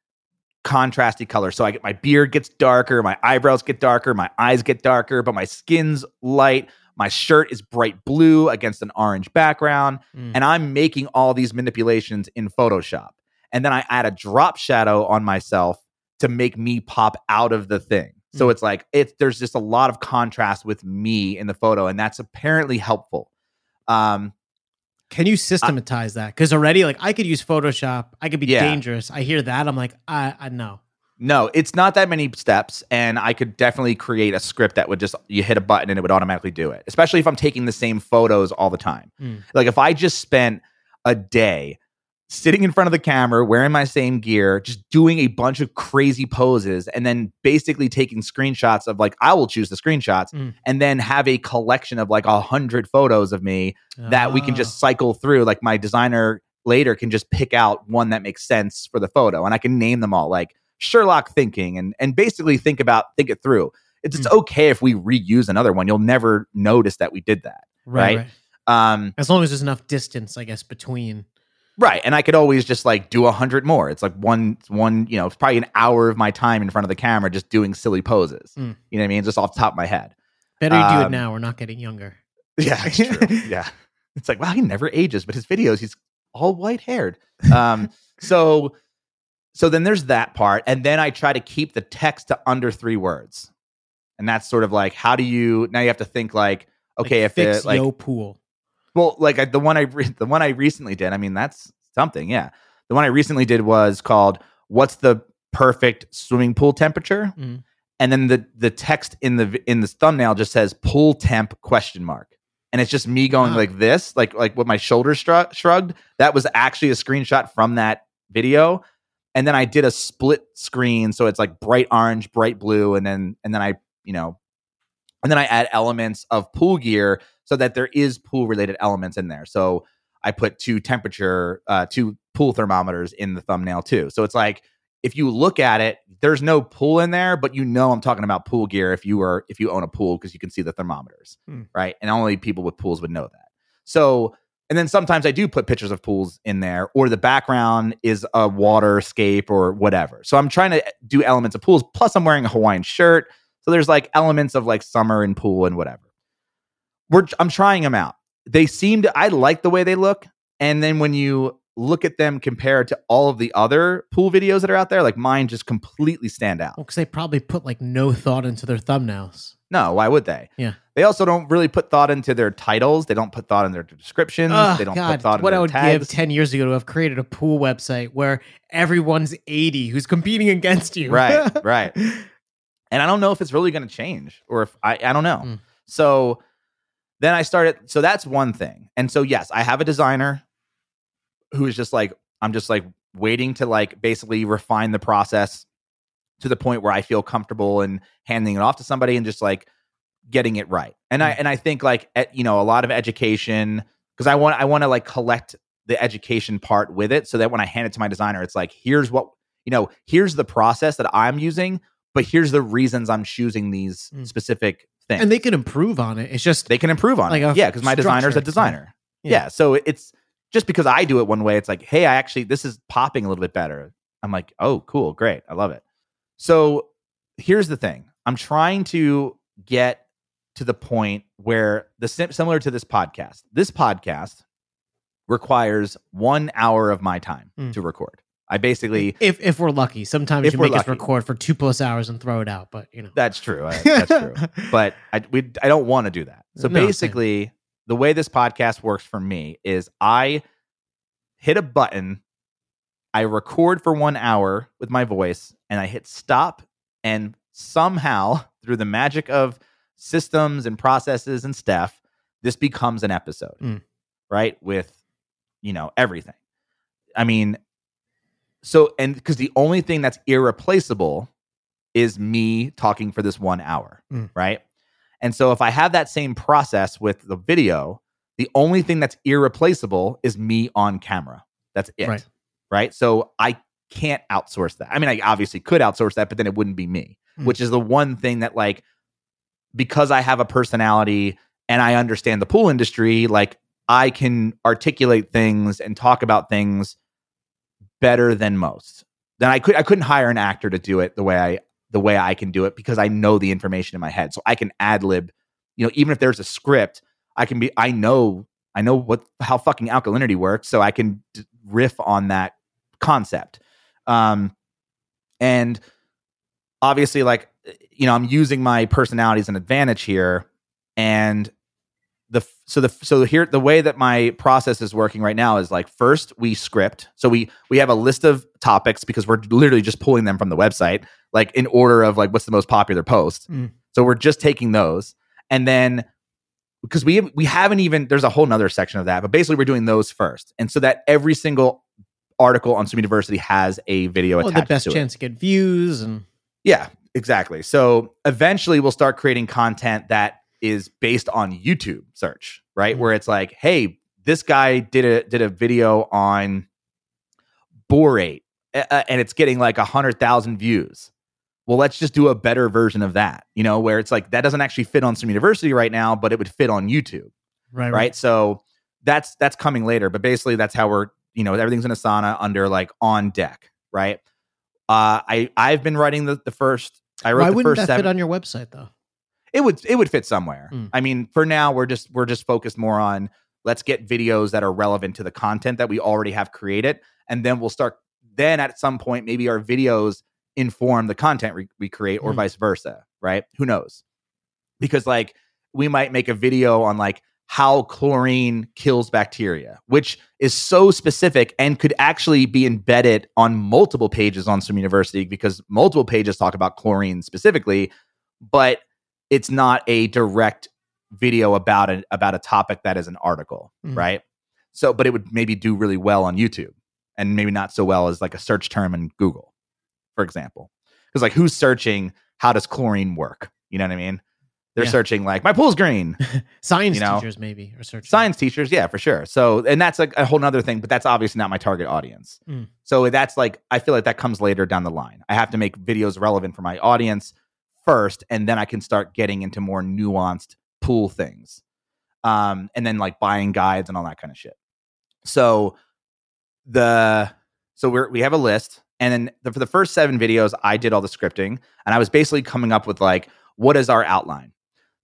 contrasty color. So I get my beard gets darker, my eyebrows get darker, my eyes get darker, but my skin's light. My shirt is bright blue against an orange background, Mm. and I'm making all these manipulations in Photoshop. And then I add a drop shadow on myself to make me pop out of the thing. So Mm. it's like it's there's just a lot of contrast with me in the photo, and that's apparently helpful. Um, Can you systematize that? Because already, like, I could use Photoshop. I could be Yeah. dangerous. I hear that. I'm like, I, I know. No, it's not that many steps, and I could definitely create a script that would just you hit a button and it would automatically do it. Especially if I'm taking the same photos all the time. Mm. Like if I just spent a day sitting in front of the camera, wearing my same gear, just doing a bunch of crazy poses, and then basically taking screenshots of like I will choose the screenshots, Mm. and then have a collection of like a hundred photos of me that we can Ah. just cycle through. Like my designer later can just pick out one that makes sense for the photo, and I can name them all like Sherlock thinking, and and basically think about think it through. It's it's okay if we reuse another one. You'll never notice that we did that. right, right? right. Um, As long as there's enough distance, I guess, between. Right, and I could always just like do a hundred more. It's like one one you know, it's probably an hour of my time in front of the camera just doing silly poses. Mm. You know what I mean? Just off the top of my head. Better you do it Um, now. We're not getting younger. Yeah, it's true. yeah. It's like, wow, he never ages, but his videos, he's all white haired. Um, so so then there's that part. And then I try to keep the text to under three words. And that's sort of like, how do you now you have to think like, okay, like, if fix it like yo pool. Well, like I, the one I re- the one I recently did, I mean, that's something, yeah. The one I recently did was called "What's the perfect swimming pool temperature?" Mhm. and then the the text in the in the thumbnail just says "pool temp?" question mark, and it's just me going like this, like like with my shoulders shrug- shrugged. That was actually a screenshot from that video, and then I did a split screen, so it's like bright orange, bright blue, and then and then I you know, and then I add elements of pool gear so that there is pool related elements in there. So I put two temperature, uh, two pool thermometers in the thumbnail too. So it's like if you look at it, there's no pool in there, but you know I'm talking about pool gear if you are if you own a pool because you can see the thermometers, Hmm. right? And only people with pools would know that. So and then sometimes I do put pictures of pools in there, or the background is a waterscape or whatever. So I'm trying to do elements of pools. Plus, I'm wearing a Hawaiian shirt, so there's like elements of like summer and pool and whatever. We're I'm trying them out. They seem to I like the way they look, and then when you look at them compared to all of the other pool videos that are out there, like mine just completely stand out. Well, because they probably put like no thought into their thumbnails. No, why would they? Yeah. They also don't really put thought into their titles. They don't put thought in their descriptions. Oh, they don't God, put thought in what I would tags. give 10 years ago to have created a pool website where everyone's 80 who's competing against you. Right, right. and I don't know if it's really going to change or if I I don't know. Mm. So then I started so that's one thing. And so yes, I have a designer who is just like I'm just like waiting to like basically refine the process to the point where I feel comfortable and handing it off to somebody and just like getting it right. And I Mm. and I think like at, you know a lot of education because I want I want to like collect the education part with it so that when I hand it to my designer it's like here's what you know here's the process that I'm using but here's the reasons I'm choosing these Mm. specific things. And they can improve on it. It's just they can improve on Like it. Yeah, because my designer's a designer. Yeah. Yeah. So it's just because I do it one way, it's like, hey, I actually this is popping a little bit better. I'm like, oh, cool, great, I love it. So here's the thing: I'm trying to get to the point where the similar to this podcast. This podcast requires one hour of my time Mm. to record. I basically if if we're lucky. Sometimes If you make us record for two plus hours and throw it out, but you know. That's true. I- That's true. but I we I don't want to do that. So No, same. basically, the way this podcast works for me is I hit a button, I record for one hour with my voice, and I hit stop, and somehow through the magic of systems and processes and stuff, this becomes an episode, Mm. right? With you know everything. I mean, so and because the only thing that's irreplaceable is me talking for this one hour, Mm. right? And so if I have that same process with the video, the only thing that's irreplaceable is me on camera. That's it. Right. Right. So I can't outsource that. I mean, I obviously could outsource that, but then it wouldn't be me, Mm. which is the one thing that, like, because I have a personality and I understand the pool industry, like, I can articulate things and talk about things better than most. Then I could I couldn't hire an actor to do it the way I the way I can do it because I know the information in my head. So I can ad lib, you know, even if there's a script, I can be I know I know what how fucking alkalinity works, so I can d- riff on that concept. Um and obviously like you know i'm using my personality as an advantage here and the so the so here the way that my process is working right now is like first we script so we we have a list of topics because we're literally just pulling them from the website like in order of like what's the most popular post Mm. so we're just taking those and then because we we haven't even there's a whole nother section of that but basically we're doing those first and so that every single article on swim university has a video Well, attached the best to it. chance to get views and Yeah, exactly. So eventually we'll start creating content that is based on YouTube search, right? Mhm. Where it's like, hey, this guy did a did a video on borate uh, and it's getting like a hundred thousand views. Well, let's just do a better version of that, you know, where it's like that doesn't actually fit on Swim University right now, but it would fit on YouTube right, right? So that's that's coming later, but basically that's how we're you know everything's in Asana under like on deck, right? Uh, I I've been writing the the first. I wrote Why the wouldn't first that seven. fit on your website though? It would it would fit somewhere. Mm. I mean, for now we're just we're just focused more on let's get videos that are relevant to the content that we already have created, and then we'll start. Then at some point, maybe our videos inform the content we, we create, or Mm. vice versa, right? Who knows? Because like we might make a video on like how chlorine kills bacteria, which is so specific and could actually be embedded on multiple pages on Swim University because multiple pages talk about chlorine specifically, but it's not a direct video about it about a topic that is an article, Mm. right? So, but it would maybe do really well on YouTube and maybe not so well as like a search term in Google, for example. Because like who's searching how does chlorine work? You know what I mean? They're Yeah. searching like my pool's green. Science You know, teachers maybe or search Science teachers, yeah, for sure. So, and that's like a whole nother thing, but that's obviously not my target audience. Mm. So that's like, I feel like that comes later down the line. I have to make videos relevant for my audience first, and then I can start getting into more nuanced pool things. Um, and then like buying guides and all that kind of shit. So the so we're we have a list, and then the, for the first seven videos, I did all the scripting, and I was basically coming up with like, what is our outline?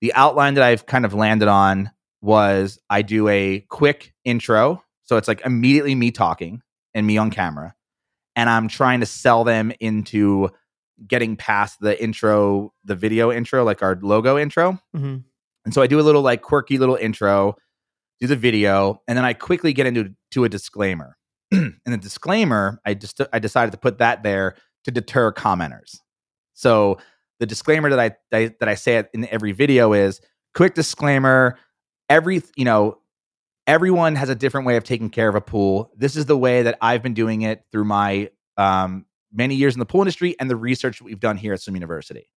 The outline that I've kind of landed on was I do a quick intro, so it's like immediately me talking and me on camera, and I'm trying to sell them into getting past the intro, the video intro, like our logo intro. Mhm. And so I do a little like quirky little intro, do the video, and then I quickly get into to a disclaimer. and the disclaimer, I just I decided to put that there to deter commenters. So the disclaimer that I, I that I say it in every video is quick disclaimer. Every you know, everyone has a different way of taking care of a pool. This is the way that I've been doing it through my um, many years in the pool industry and the research we've done here at Swim University.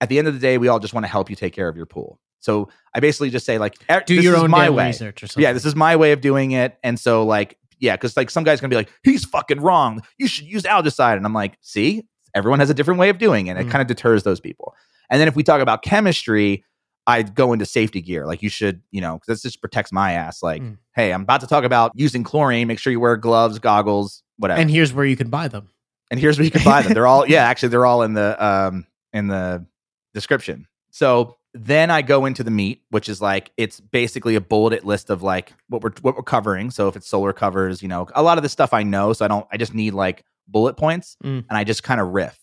At the end of the day, we all just want to help you take care of your pool. So I basically just say like, "Er, Do this your is own my way. research or something. Yeah, this is my way of doing it. And so like, yeah, because like some guy's gonna be like, he's fucking wrong. You should use algicide. And I'm like, see, everyone has a different way of doing it. It Mm. kind of deters those people. And then if we talk about chemistry, I'd go into safety gear. Like you should, you know, because this just protects my ass. Like, Mm. hey, I'm about to talk about using chlorine. Make sure you wear gloves, goggles, whatever. and here's where you can buy them. And here's where you can buy them. They're all yeah, actually they're all in the um in the description. So then I go into the meat, which is like it's basically a bulleted list of like what we're what we're covering. So if it's solar covers, you know, a lot of this stuff I know, so I don't I just need like bullet points Mm. and I just kind of riff.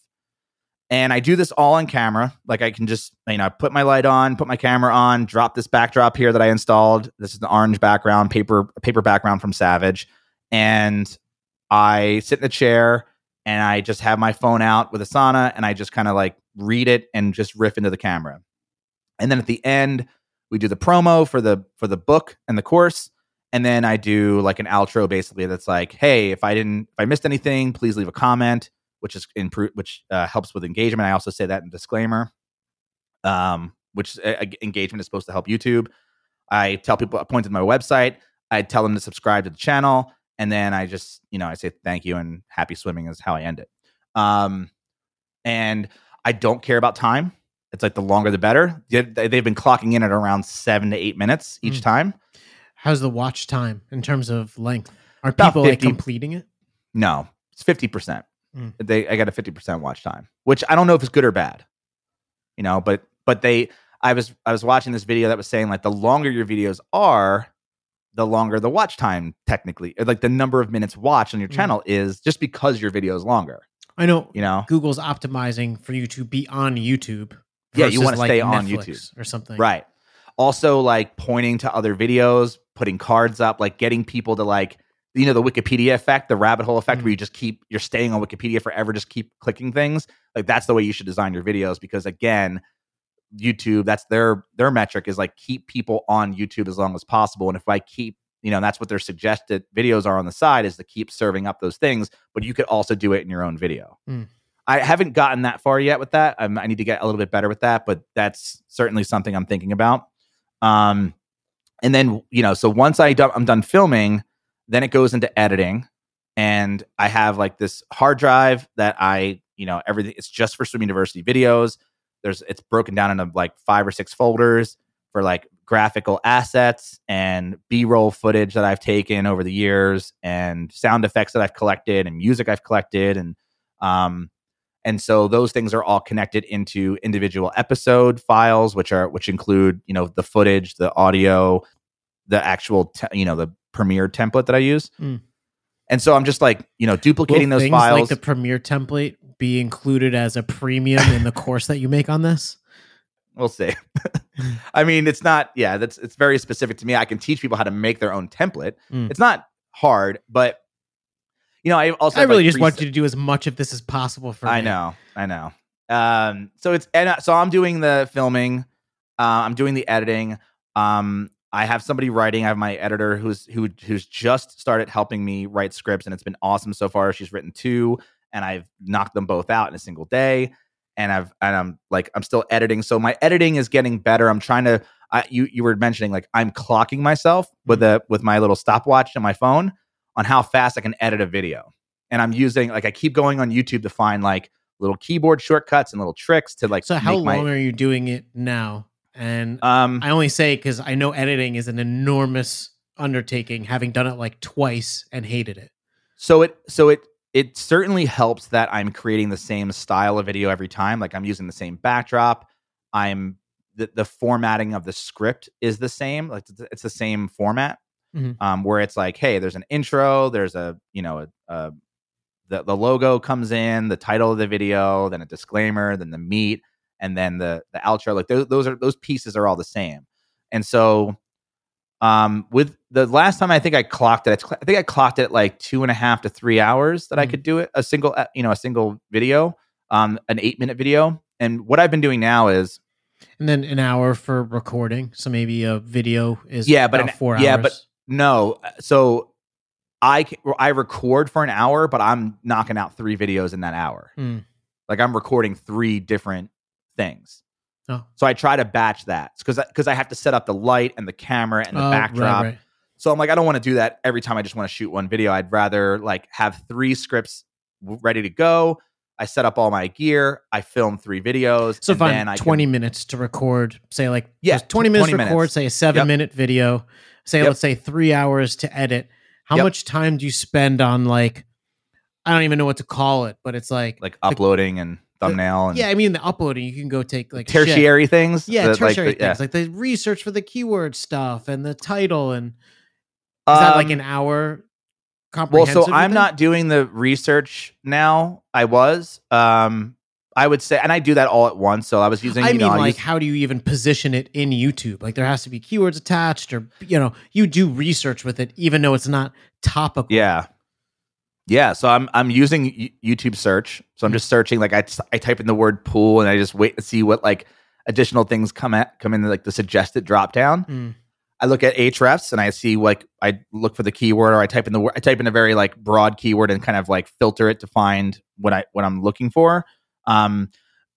And I do this all on camera. Like I can just, you know, put my light on, put my camera on, drop this backdrop here that I installed. This is the orange background, paper paper background from Savage. And I sit in the chair and I just have my phone out with Asana and I just kind of like read it and just riff into the camera. And then at the end, we do the promo for the for the book and the course. And then I do like an outro basically that's like, hey, if I didn't if I missed anything, please leave a comment, which is improve which uh, helps with engagement. I also say that in disclaimer. Um, which uh, engagement is supposed to help YouTube. I tell people I point to my website. I tell them to subscribe to the channel and then I just you know I say thank you and happy swimming is how I end it. Um, and I don't care about time. It's like the longer the better. They- They've been clocking in at around seven to eight minutes each Mm. time. How's the watch time in terms of length? Are About people like completing it? No, it's fifty percent. Mm. They I got a fifty percent watch time, which I don't know if it's good or bad. You know, but but they I was I was watching this video that was saying like the longer your videos are, the longer the watch time technically, or like the number of minutes watched on your Mm. channel is just because your video is longer. I know You know, Google's optimizing for you to be on YouTube. Yeah, you wanna like stay on YouTube. or something. right? Also, like pointing to other videos, putting cards up, like getting people to like you know the Wikipedia effect, the rabbit hole effect, Mm. where you just keep you're staying on Wikipedia forever, just keep clicking things. Like that's the way you should design your videos because again, YouTube that's their their metric is like keep people on YouTube as long as possible. And if I keep you know, that's what their suggested videos are on the side is to keep serving up those things, but you could also do it in your own video. Mm. I haven't gotten that far yet with that. Um, I need to get a little bit better with that, but that's certainly something I'm thinking about. Um, and then you know, so once I do, I'm done filming, then it goes into editing, and I have like this hard drive that I, you know, everything. It's just for Swim University videos. There's it's broken down into like five or six folders for like graphical assets and b-roll footage that i've taken over the years and sound effects that i've collected and music i've collected and um and so those things are all connected into individual episode files which are which include you know the footage the audio the actual te- you know the premiere template that i use Mm. and so i'm just like you know Will duplicating those files like the Premiere template be included as a premium in the course that you make on this? we'll see i mean it's not yeah that's it's very specific to me i can teach people how to make their own template Mm. it's not hard but you know i also I really like, just want you to do as much of this as possible for me. I me. know, I know. Um, so it's and uh, so I'm doing the filming, uh, I'm doing the editing. Um, I have somebody writing. I have my editor who's who who's just started helping me write scripts, and it's been awesome so far. She's written two, and I've knocked them both out in a single day. And I've and I'm like I'm still editing, so my editing is getting better. I'm trying to. I, you you were mentioning like I'm clocking myself with a with my little stopwatch on my phone on how fast I can edit a video, and I'm using like I keep going on YouTube to find like little keyboard shortcuts and little tricks to like. So how make my- long are you doing it now? And um, I only say because I know editing is an enormous undertaking, having done it like twice and hated it. So it so it it certainly helps that I'm creating the same style of video every time. Like I'm using the same backdrop. I'm the, the formatting of the script is the same. Like it's, the same format. Mhm. Um, where it's like, hey, there's an intro, there's a you know a, a the the logo comes in, the title of the video, then a disclaimer, then the meat, and then the the outro. Like those those are those pieces are all the same. And so um with the last time i think i clocked it i think i clocked it like two and a half to three hours that i Mm. could do it a single uh, you know a single video um an eight minute video and what i've been doing now is And then an hour for recording. So maybe a video is Yeah, but about an- four hours. yeah, but- no uh, so i i record for an hour but i'm knocking out three videos in that hour Mm. like i'm recording three different things Oh. so i try to batch that because because I have to set up the light and the camera and the Oh, backdrop right. So I'm like, I don't want to do that every time I just want to shoot one video. I'd rather like have three scripts w- ready to go. I set up all my gear. I film three videos. So and then I can- twenty minutes to record. Say like Yeah, twenty minutes 20 to record. minutes. Say a seven Yep. minute video. Say Yep. let's say three hours to edit. How Yep. much time do you spend on like? I don't even know what to call it, but it's like, like uploading and thumbnail and yeah. I mean, the uploading you can go take like shit. tertiary things. Yeah, the- like tertiary the- yeah. things like the research for the keyword stuff and the title and is that like Um, an hour? Well, so I'm not doing the research now. I was. Um, I would say, and I do that all at once. So I was using. I mean, know, I like, how do you even position it in YouTube? Like, there has to be keywords attached, or you know, you do research with it, even though it's not topical. Yeah. Yeah, so I'm I'm using YouTube search. So I'm just searching like I, I type in the word pool and I just wait to see what like additional things come at come in like the suggested drop down. Mm. I look at Ahrefs and I see like I look for the keyword or I type in the word I type in a very like broad keyword and kind of like filter it to find what I what I'm looking for. Um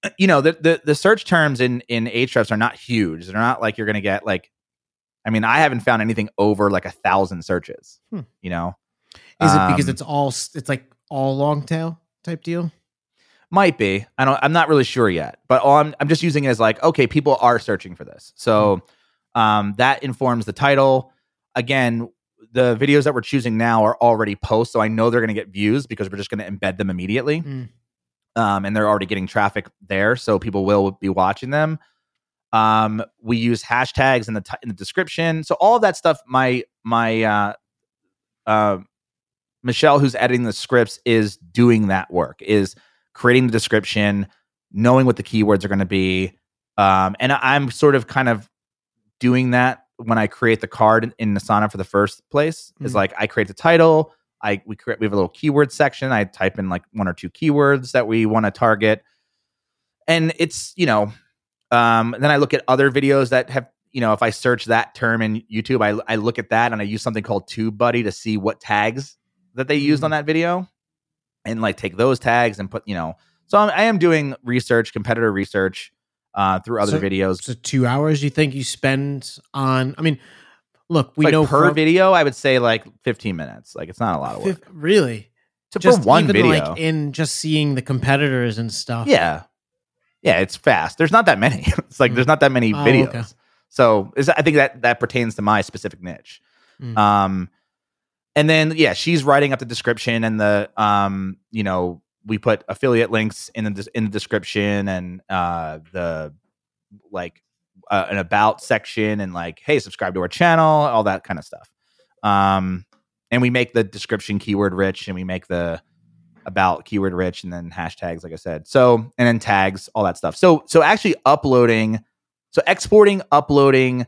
you know, the the, the search terms in in Ahrefs are not huge. They're not like you're going to get like I mean, I haven't found anything over like a thousand searches. Hmm. You know, Is it because Um, it's all it's like all long tail type deal? Might be. I don't. I'm not really sure yet. But all I'm I'm just using it as like, okay, people are searching for this, so um, that informs the title. Again, the videos that we're choosing now are already posts, so I know they're going to get views because we're just going to embed them immediately, Mm. um, and they're already getting traffic there, so people will be watching them. Um, we use hashtags in the t- in the description, so all of that stuff. My my uh, uh, Michelle, who's editing the scripts, is doing that work. Is creating the description, knowing what the keywords are going to be. Um, and I'm sort of kind of doing that when I create the card in Asana for the first place. Is Mhm. like I create the title. I we create we have a little keyword section. I type in like one or two keywords that we want to target, and it's you know, um, then I look at other videos that have you know if I search that term in YouTube, I I look at that and I use something called TubeBuddy to see what tags that they used on that video, and like take those tags and put you know. So I'm, I am doing research, competitor research uh, through other So- videos. So two hours you think you spend on? I mean, look, we like know per from- video, I would say like 15 minutes. Like it's not a lot of work. really To just for one even video. like in just seeing the competitors and stuff. yeah. Yeah, it's fast. There's not that many. it's like Mm. there's not that many Oh, videos. okay. So is I think that that pertains to my specific niche. Mm. Um and then yeah, she's writing up the description and the um, you know, we put affiliate links in the in the description and uh the like uh, an about section and like hey, subscribe to our channel, all that kind of stuff. Um and we make the description keyword rich and we make the about keyword rich and then hashtags like I said. So and then tags, all that stuff. So so actually uploading so exporting, uploading,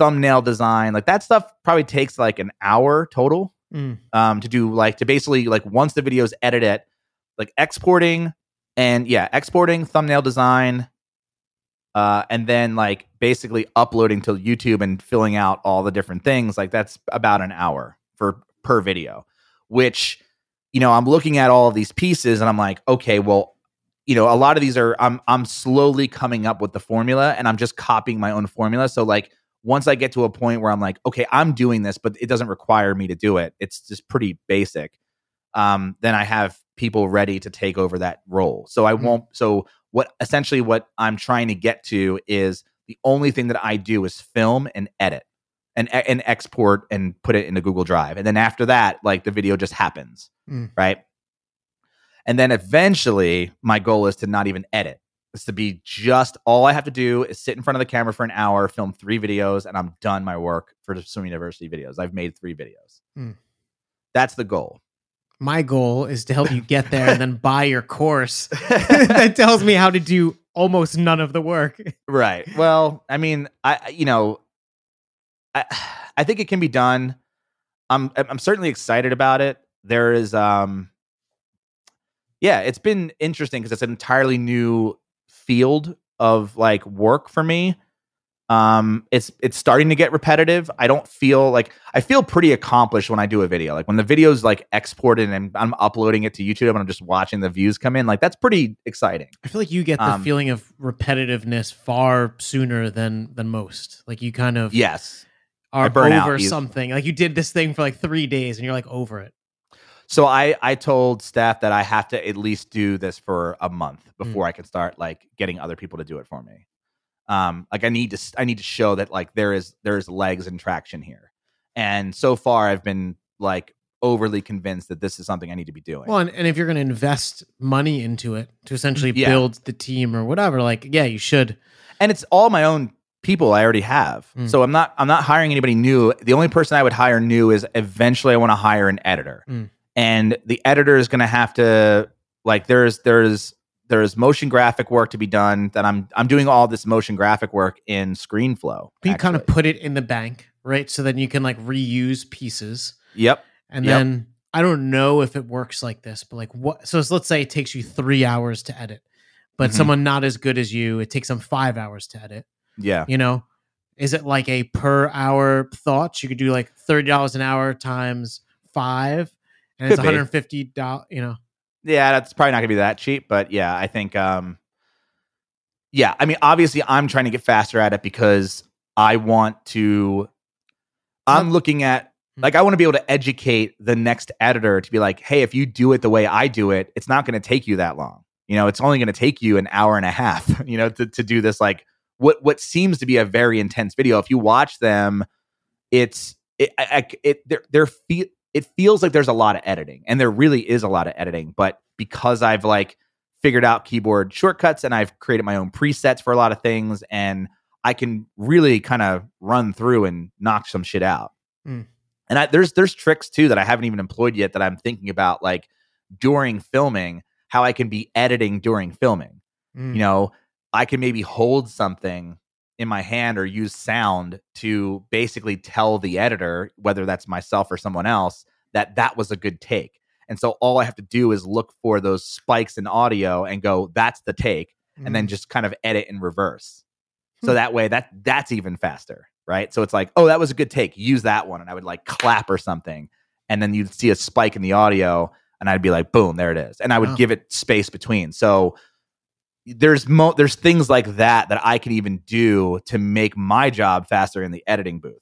thumbnail design, like that stuff probably takes like an hour total Mm. um to do like to basically like once the video's edited, like exporting and yeah, exporting, thumbnail design, uh, and then like basically uploading to YouTube and filling out all the different things. Like that's about an hour for per video, which you know I'm looking at all of these pieces and I'm like, okay, well, you know, a lot of these are I'm I'm slowly coming up with the formula and I'm just copying my own formula. So like once I get to a point where I'm like, okay, I'm doing this, but it doesn't require me to do it. It's just pretty basic. Um, then I have people ready to take over that role. So I Mhm. won't. So what essentially what I'm trying to get to is the only thing that I do is film and edit and and export and put it into Google Drive. And then after that, like the video just happens, Mm. right? And then eventually, my goal is to not even edit. It's to be just all I have to do is sit in front of the camera for an hour, film three videos, and I'm done my work for the Swim University videos. I've made three videos. Hmm. That's the goal. My goal is to help you get there and then buy your course that tells me how to do almost none of the work. right. Well, I mean, I I- you know, I I think it can be done. I'm I'm certainly excited about it. There is um yeah, it's been interesting because it's an entirely new field of like work for me. Um it's it's starting to get repetitive. I don't feel like I feel pretty accomplished when I do a video. Like when the video's like exported and I'm uploading it to YouTube and I'm just watching the views come in, like that's pretty exciting. I feel like you get the Um, feeling of repetitiveness far sooner than than most. Like you kind of Yes. Are over something. Like you did this thing for like three days and you're like over it. So I I told staff that I have to at least do this for a month before I can start like getting other people to do it for me. Um, like I need to s- I need to show that like there is there is legs and traction here. And so far I've been like overly convinced that this is something I need to be doing. Well, and, and if you're going to invest money into it to essentially Yeah. build the team or whatever, like yeah, you should. and it's all my own people I already have. Mm. So I'm not I'm not hiring anybody new. The only person I would hire new is eventually I want to hire an editor. Mm. And the editor is going to have to like there's there's there's motion graphic work to be done that I'm I'm doing all this motion graphic work in ScreenFlow. You kind of put it in the bank, right? So then you can like reuse pieces. Yep. And Yep. then I don't know if it works like this, but like what? So let's say it takes you three hours to edit, but Mhm. someone not as good as you, it takes them five hours to edit. Yeah. You know, is it like a per hour thoughts? You could do like thirty dollars an hour times five, and it's Could one be. hundred fifty dollars. You know, Yeah, that's probably not gonna be that cheap, but yeah, I think um yeah, I mean obviously I'm trying to get faster at it because I want to I'm looking at like I want to be able to educate the next editor to be like, "Hey, if you do it the way I do it, it's not going to take you that long. You know, it's only going to take you an hour and a half, you know, to to do this like what what seems to be a very intense video. If you watch them, it's it I, I- it they're, they're fe- it feels like there's a lot of editing and there really is a lot of editing but because i've like figured out keyboard shortcuts and i've created my own presets for a lot of things and i can really kind of run through and knock some shit out Hmm. and I, there's there's tricks too that i haven't even employed yet that i'm thinking about like during filming how I can be editing during filming. Mm. You know, I can maybe hold something in my hand or use sound to basically tell the editor, whether that's myself or someone else, that that was a good take. And so all I have to do is look for those spikes in audio and go, that's the take, and then Mm. just kind of edit in reverse. So Hmm. that way that that's even faster, right? So it's like, oh, that was a good take. Use that one. And I would like clap or something. And then you'd see a spike in the audio and I'd be like, boom, there it is. And I would Wow. give it space between. So there's mo there's things like that that I can even do to make my job faster in the editing booth.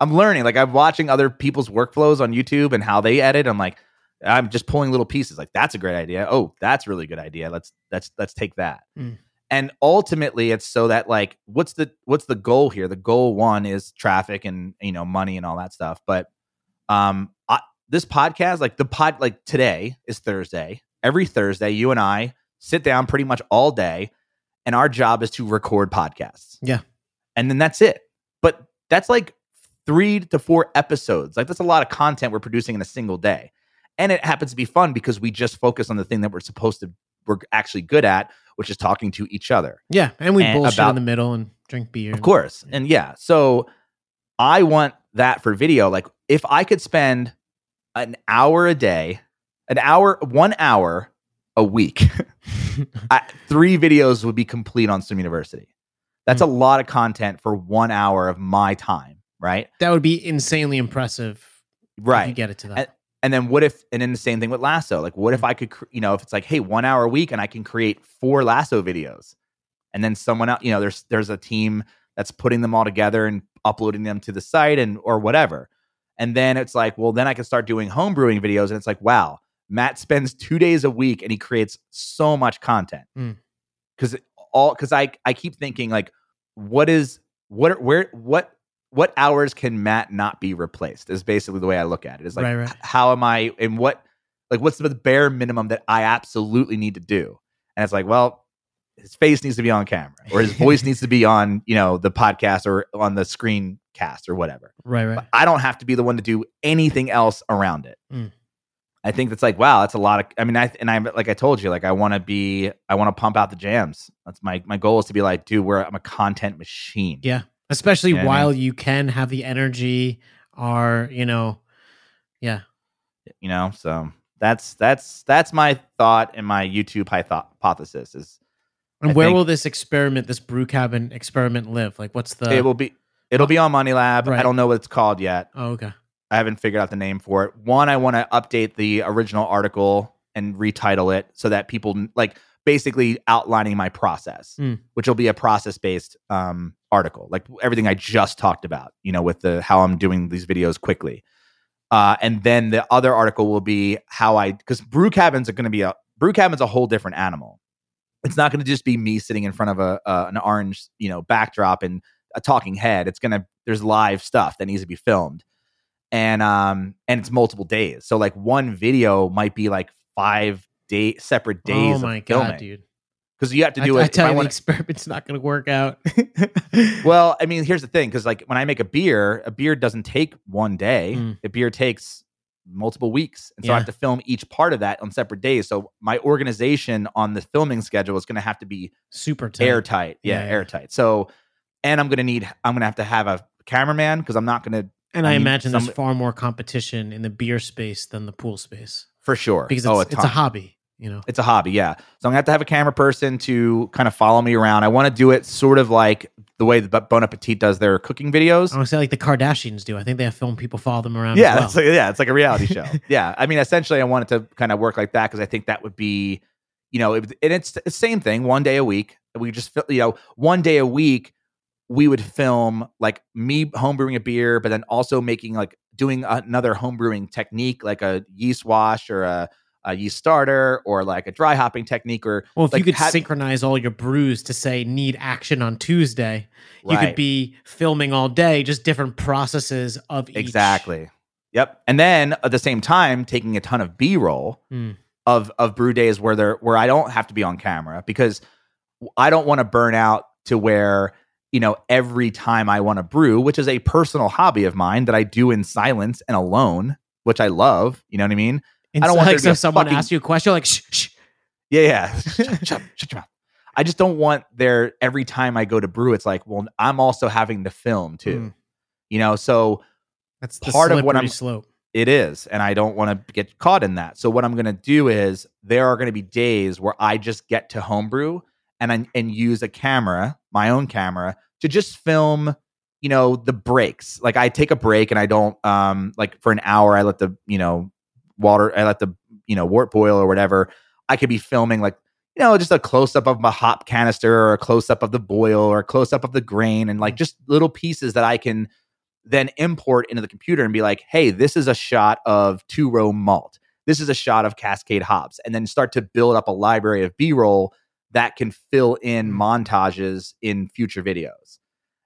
I'm learning. Like I'm watching other people's workflows on YouTube and how they edit. I'm like, I'm just pulling little pieces. Like that's a great idea. Oh, that's a really good idea. Let's let's let's take that. Mm. And ultimately, it's so that like, what's the what's the goal here? The goal one is traffic and you know money and all that stuff. But um, I, this podcast, like the pod, like today is Thursday. Every Thursday, you and I sit down pretty much all day, and our job is to record podcasts. Yeah. and then that's it. But that's like three to four episodes. Like that's a lot of content we're producing in a single day. And it happens to be fun because we just focus on the thing that we're supposed to we're actually good at, which is talking to each other. Yeah, and we And bullshit about- in the middle and drink beer. Of course. And yeah, so I want that for video. Like if I could spend an hour a day, an hour, one hour a week, I, three videos would be complete on Swim University. That's mm. a lot of content for one hour of my time, right? that would be insanely impressive. If you Right. get it to that. And- And then what if, and then the same thing with Lasso. Like, what if mm. I could, you know, if it's like, hey, one hour a week and I can create four Lasso videos, and then someone else, you know, there's there's a team that's putting them all together and uploading them to the site and or whatever. And then it's like, well, then I can start doing home brewing videos, and it's like, wow, Matt spends two days a week and he creates so much content Mm. because all because I I keep thinking like, what is what where what what hours can Matt not be replaced? Is basically the way I look at it. Is like, Right, right. how am I and what like what's the bare minimum that I absolutely need to do? And it's like, well, his face needs to be on camera, or his voice needs to be on you know the podcast or on the screen cast or whatever. right, right. But I don't have to be the one to do anything else around it. Mm. I think that's like, wow, that's a lot of. I mean, I and I like I told you, like I want to be, I want to pump out the jams. That's my my goal is to be like, dude, we're I'm a content machine. Yeah. Especially You know what I while you can have the energy or, you know, yeah. you know so that's that's that's my thought and my youtube hypothesis is And I where will this experiment, this brew cabin experiment live? Like what's the it will be it'll be on money lab Right. i don't know what it's called yet Oh, okay. I haven't figured out the name for it. One i want to update the original article and retitle it so that people like basically outlining my process Hmm. which will be a process based um article like everything i just talked about you know with the how i'm doing these videos quickly. Uh and then the other article will be how i because brew cabins are going to be a brew cabin's a whole different animal. It's not going to just be me sitting in front of a uh, an orange you know backdrop and a talking head. It's going to there's live stuff that needs to be filmed and um and it's multiple days so like one video might be like five day separate days oh my filming dude. because you have to do I it if tell I you, the wanna- experiment's not going to work out. well, I mean, here's the thing, because like when I make a beer, a beer doesn't take one day. Mm. A beer takes multiple weeks, and so I have to film each part of that on separate days. So my organization on the filming schedule is going to have to be Super tight. airtight. Yeah, Yeah, yeah. airtight. So, and I'm going to need, I'm going to have to have a cameraman because I'm not going to, And I I, need imagine there's far more competition in the beer space than the pool space for sure, because it's, oh, it's a hobby, you know. It's a hobby, yeah. So I'm gonna have to have a camera person to kind of follow me around. I want to do it sort of like the way that Bon Appetit does their cooking videos. I want to say like the Kardashians do. I think they have film people follow them around. yeah, as it's well. like yeah, it's like a reality show. yeah, I mean, essentially, I want it to kind of work like that because I think that would be, you know, it, and it's the same thing. One day a week, we just you know, one day a week, we would film like me homebrewing a beer, but then also making like doing another homebrewing technique, like a yeast wash or a, a yeast starter or like a dry hopping technique or Well, if like you could have- synchronize all your brews to say need action on Tuesday, you could be filming all day, just different processes of each. Exactly. Yep. And then at the same time, taking a ton of B roll Hmm. of of brew days where there where I don't have to be on camera because I don't want to burn out to where you know every time I want to brew, which is a personal hobby of mine that I do in silence and alone, which I love. You know what I mean? And I don't so, want there to be so a someone fucking- asks you a question, like, shh, shh, Yeah, yeah. shut, shut, shut your mouth. I just don't want there every time I go to brew. It's like, well, I'm also having to film too. Mm. You know, so That's the Part of what I'm- slope. it is, and I don't want to get caught in that. So what I'm going to do is there are going to be days where I just get to homebrew and I, and use a camera, my own camera, to just film. You know the breaks. Like I take a break and I don't um like for an hour. I let the you know water. I let the you know wort boil or whatever. I could be filming like you know just a close up of my hop canister or a close up of the boil or a close up of the grain and like just little pieces that I can then import into the computer and be like, hey, this is a shot of two row malt. This is a shot of Cascade hops, and then start to build up a library of B roll that can fill in montages in future videos.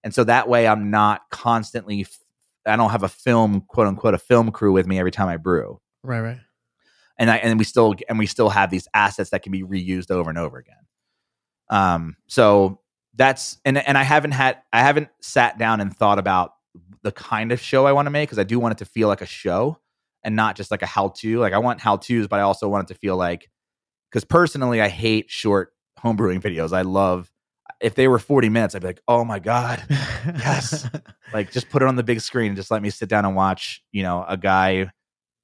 And so that way I'm not constantly I don't have a film, quote unquote, a film crew with me every time I brew. Right, right. And I, and we still, and we still have these assets that can be reused over and over again. Um, so that's, and, and I haven't had, I haven't sat down and thought about the kind of show I want to make because I do want it to feel like a show and not just like a how to. Like I want how to's, but I also want it to feel like because personally I hate short homebrewing videos. I love if they were 40 minutes, I'd be like, oh my God. Yes. Like just put it on the big screen and just let me sit down and watch, you know, a guy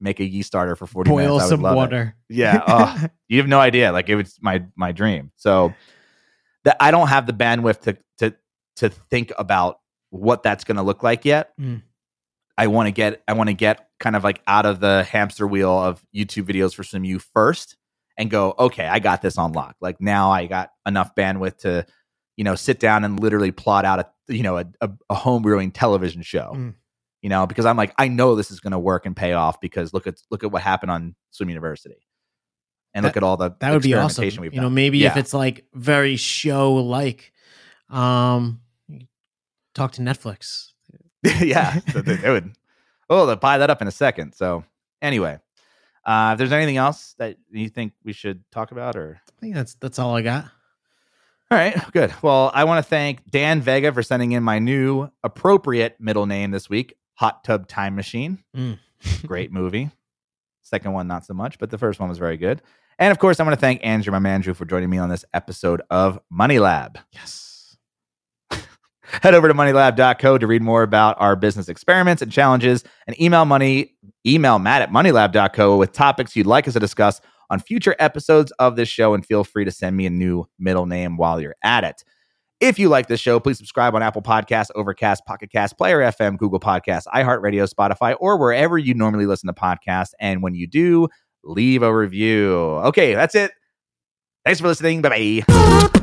make a yeast starter for 40 Boil minutes. Would some love it. water. Yeah. Oh, you have no idea. Like it was my my dream. So that I don't have the bandwidth to to to think about what that's going to look like yet. Mm. I want to get I want to get kind of like out of the hamster wheel of YouTube videos for some you first and go, okay, I got this on lock. Like now I got enough bandwidth to, you know, sit down and literally plot out a you know a, a, a home brewing television show. Mm. You know, because I'm like, I know this is going to work and pay off because look at look at what happened on Swim University, and look at all the that would be awesome. We've You know, done. maybe if it's like very show like, um, talk to Netflix. yeah, so they, they would. Oh, they'll buy that up in a second. So anyway, uh, if there's anything else that you think we should talk about, or I think that's that's all I got. all right, good. Well, I want to thank Dan Vega for sending in my new appropriate middle name this week, Hot Tub Time Machine. Mm. Great movie. Second one, not so much, but the first one was very good. And of course, I want to thank Andrew, my man Andrew, for joining me on this episode of Money Lab. Yes. Head over to moneylab.co to read more about our business experiments and challenges and email money, email Matt at moneylab.co with topics you'd like us to discuss on future episodes of this show. And feel free to send me a new middle name while you're at it. If you like this show, please subscribe on Apple Podcasts, Overcast, Pocket Cast, Player FM, Google Podcasts, iHeartRadio, Spotify, or wherever you normally listen to podcasts. And when you do, leave a review. Okay, that's it. Thanks for listening. Bye bye.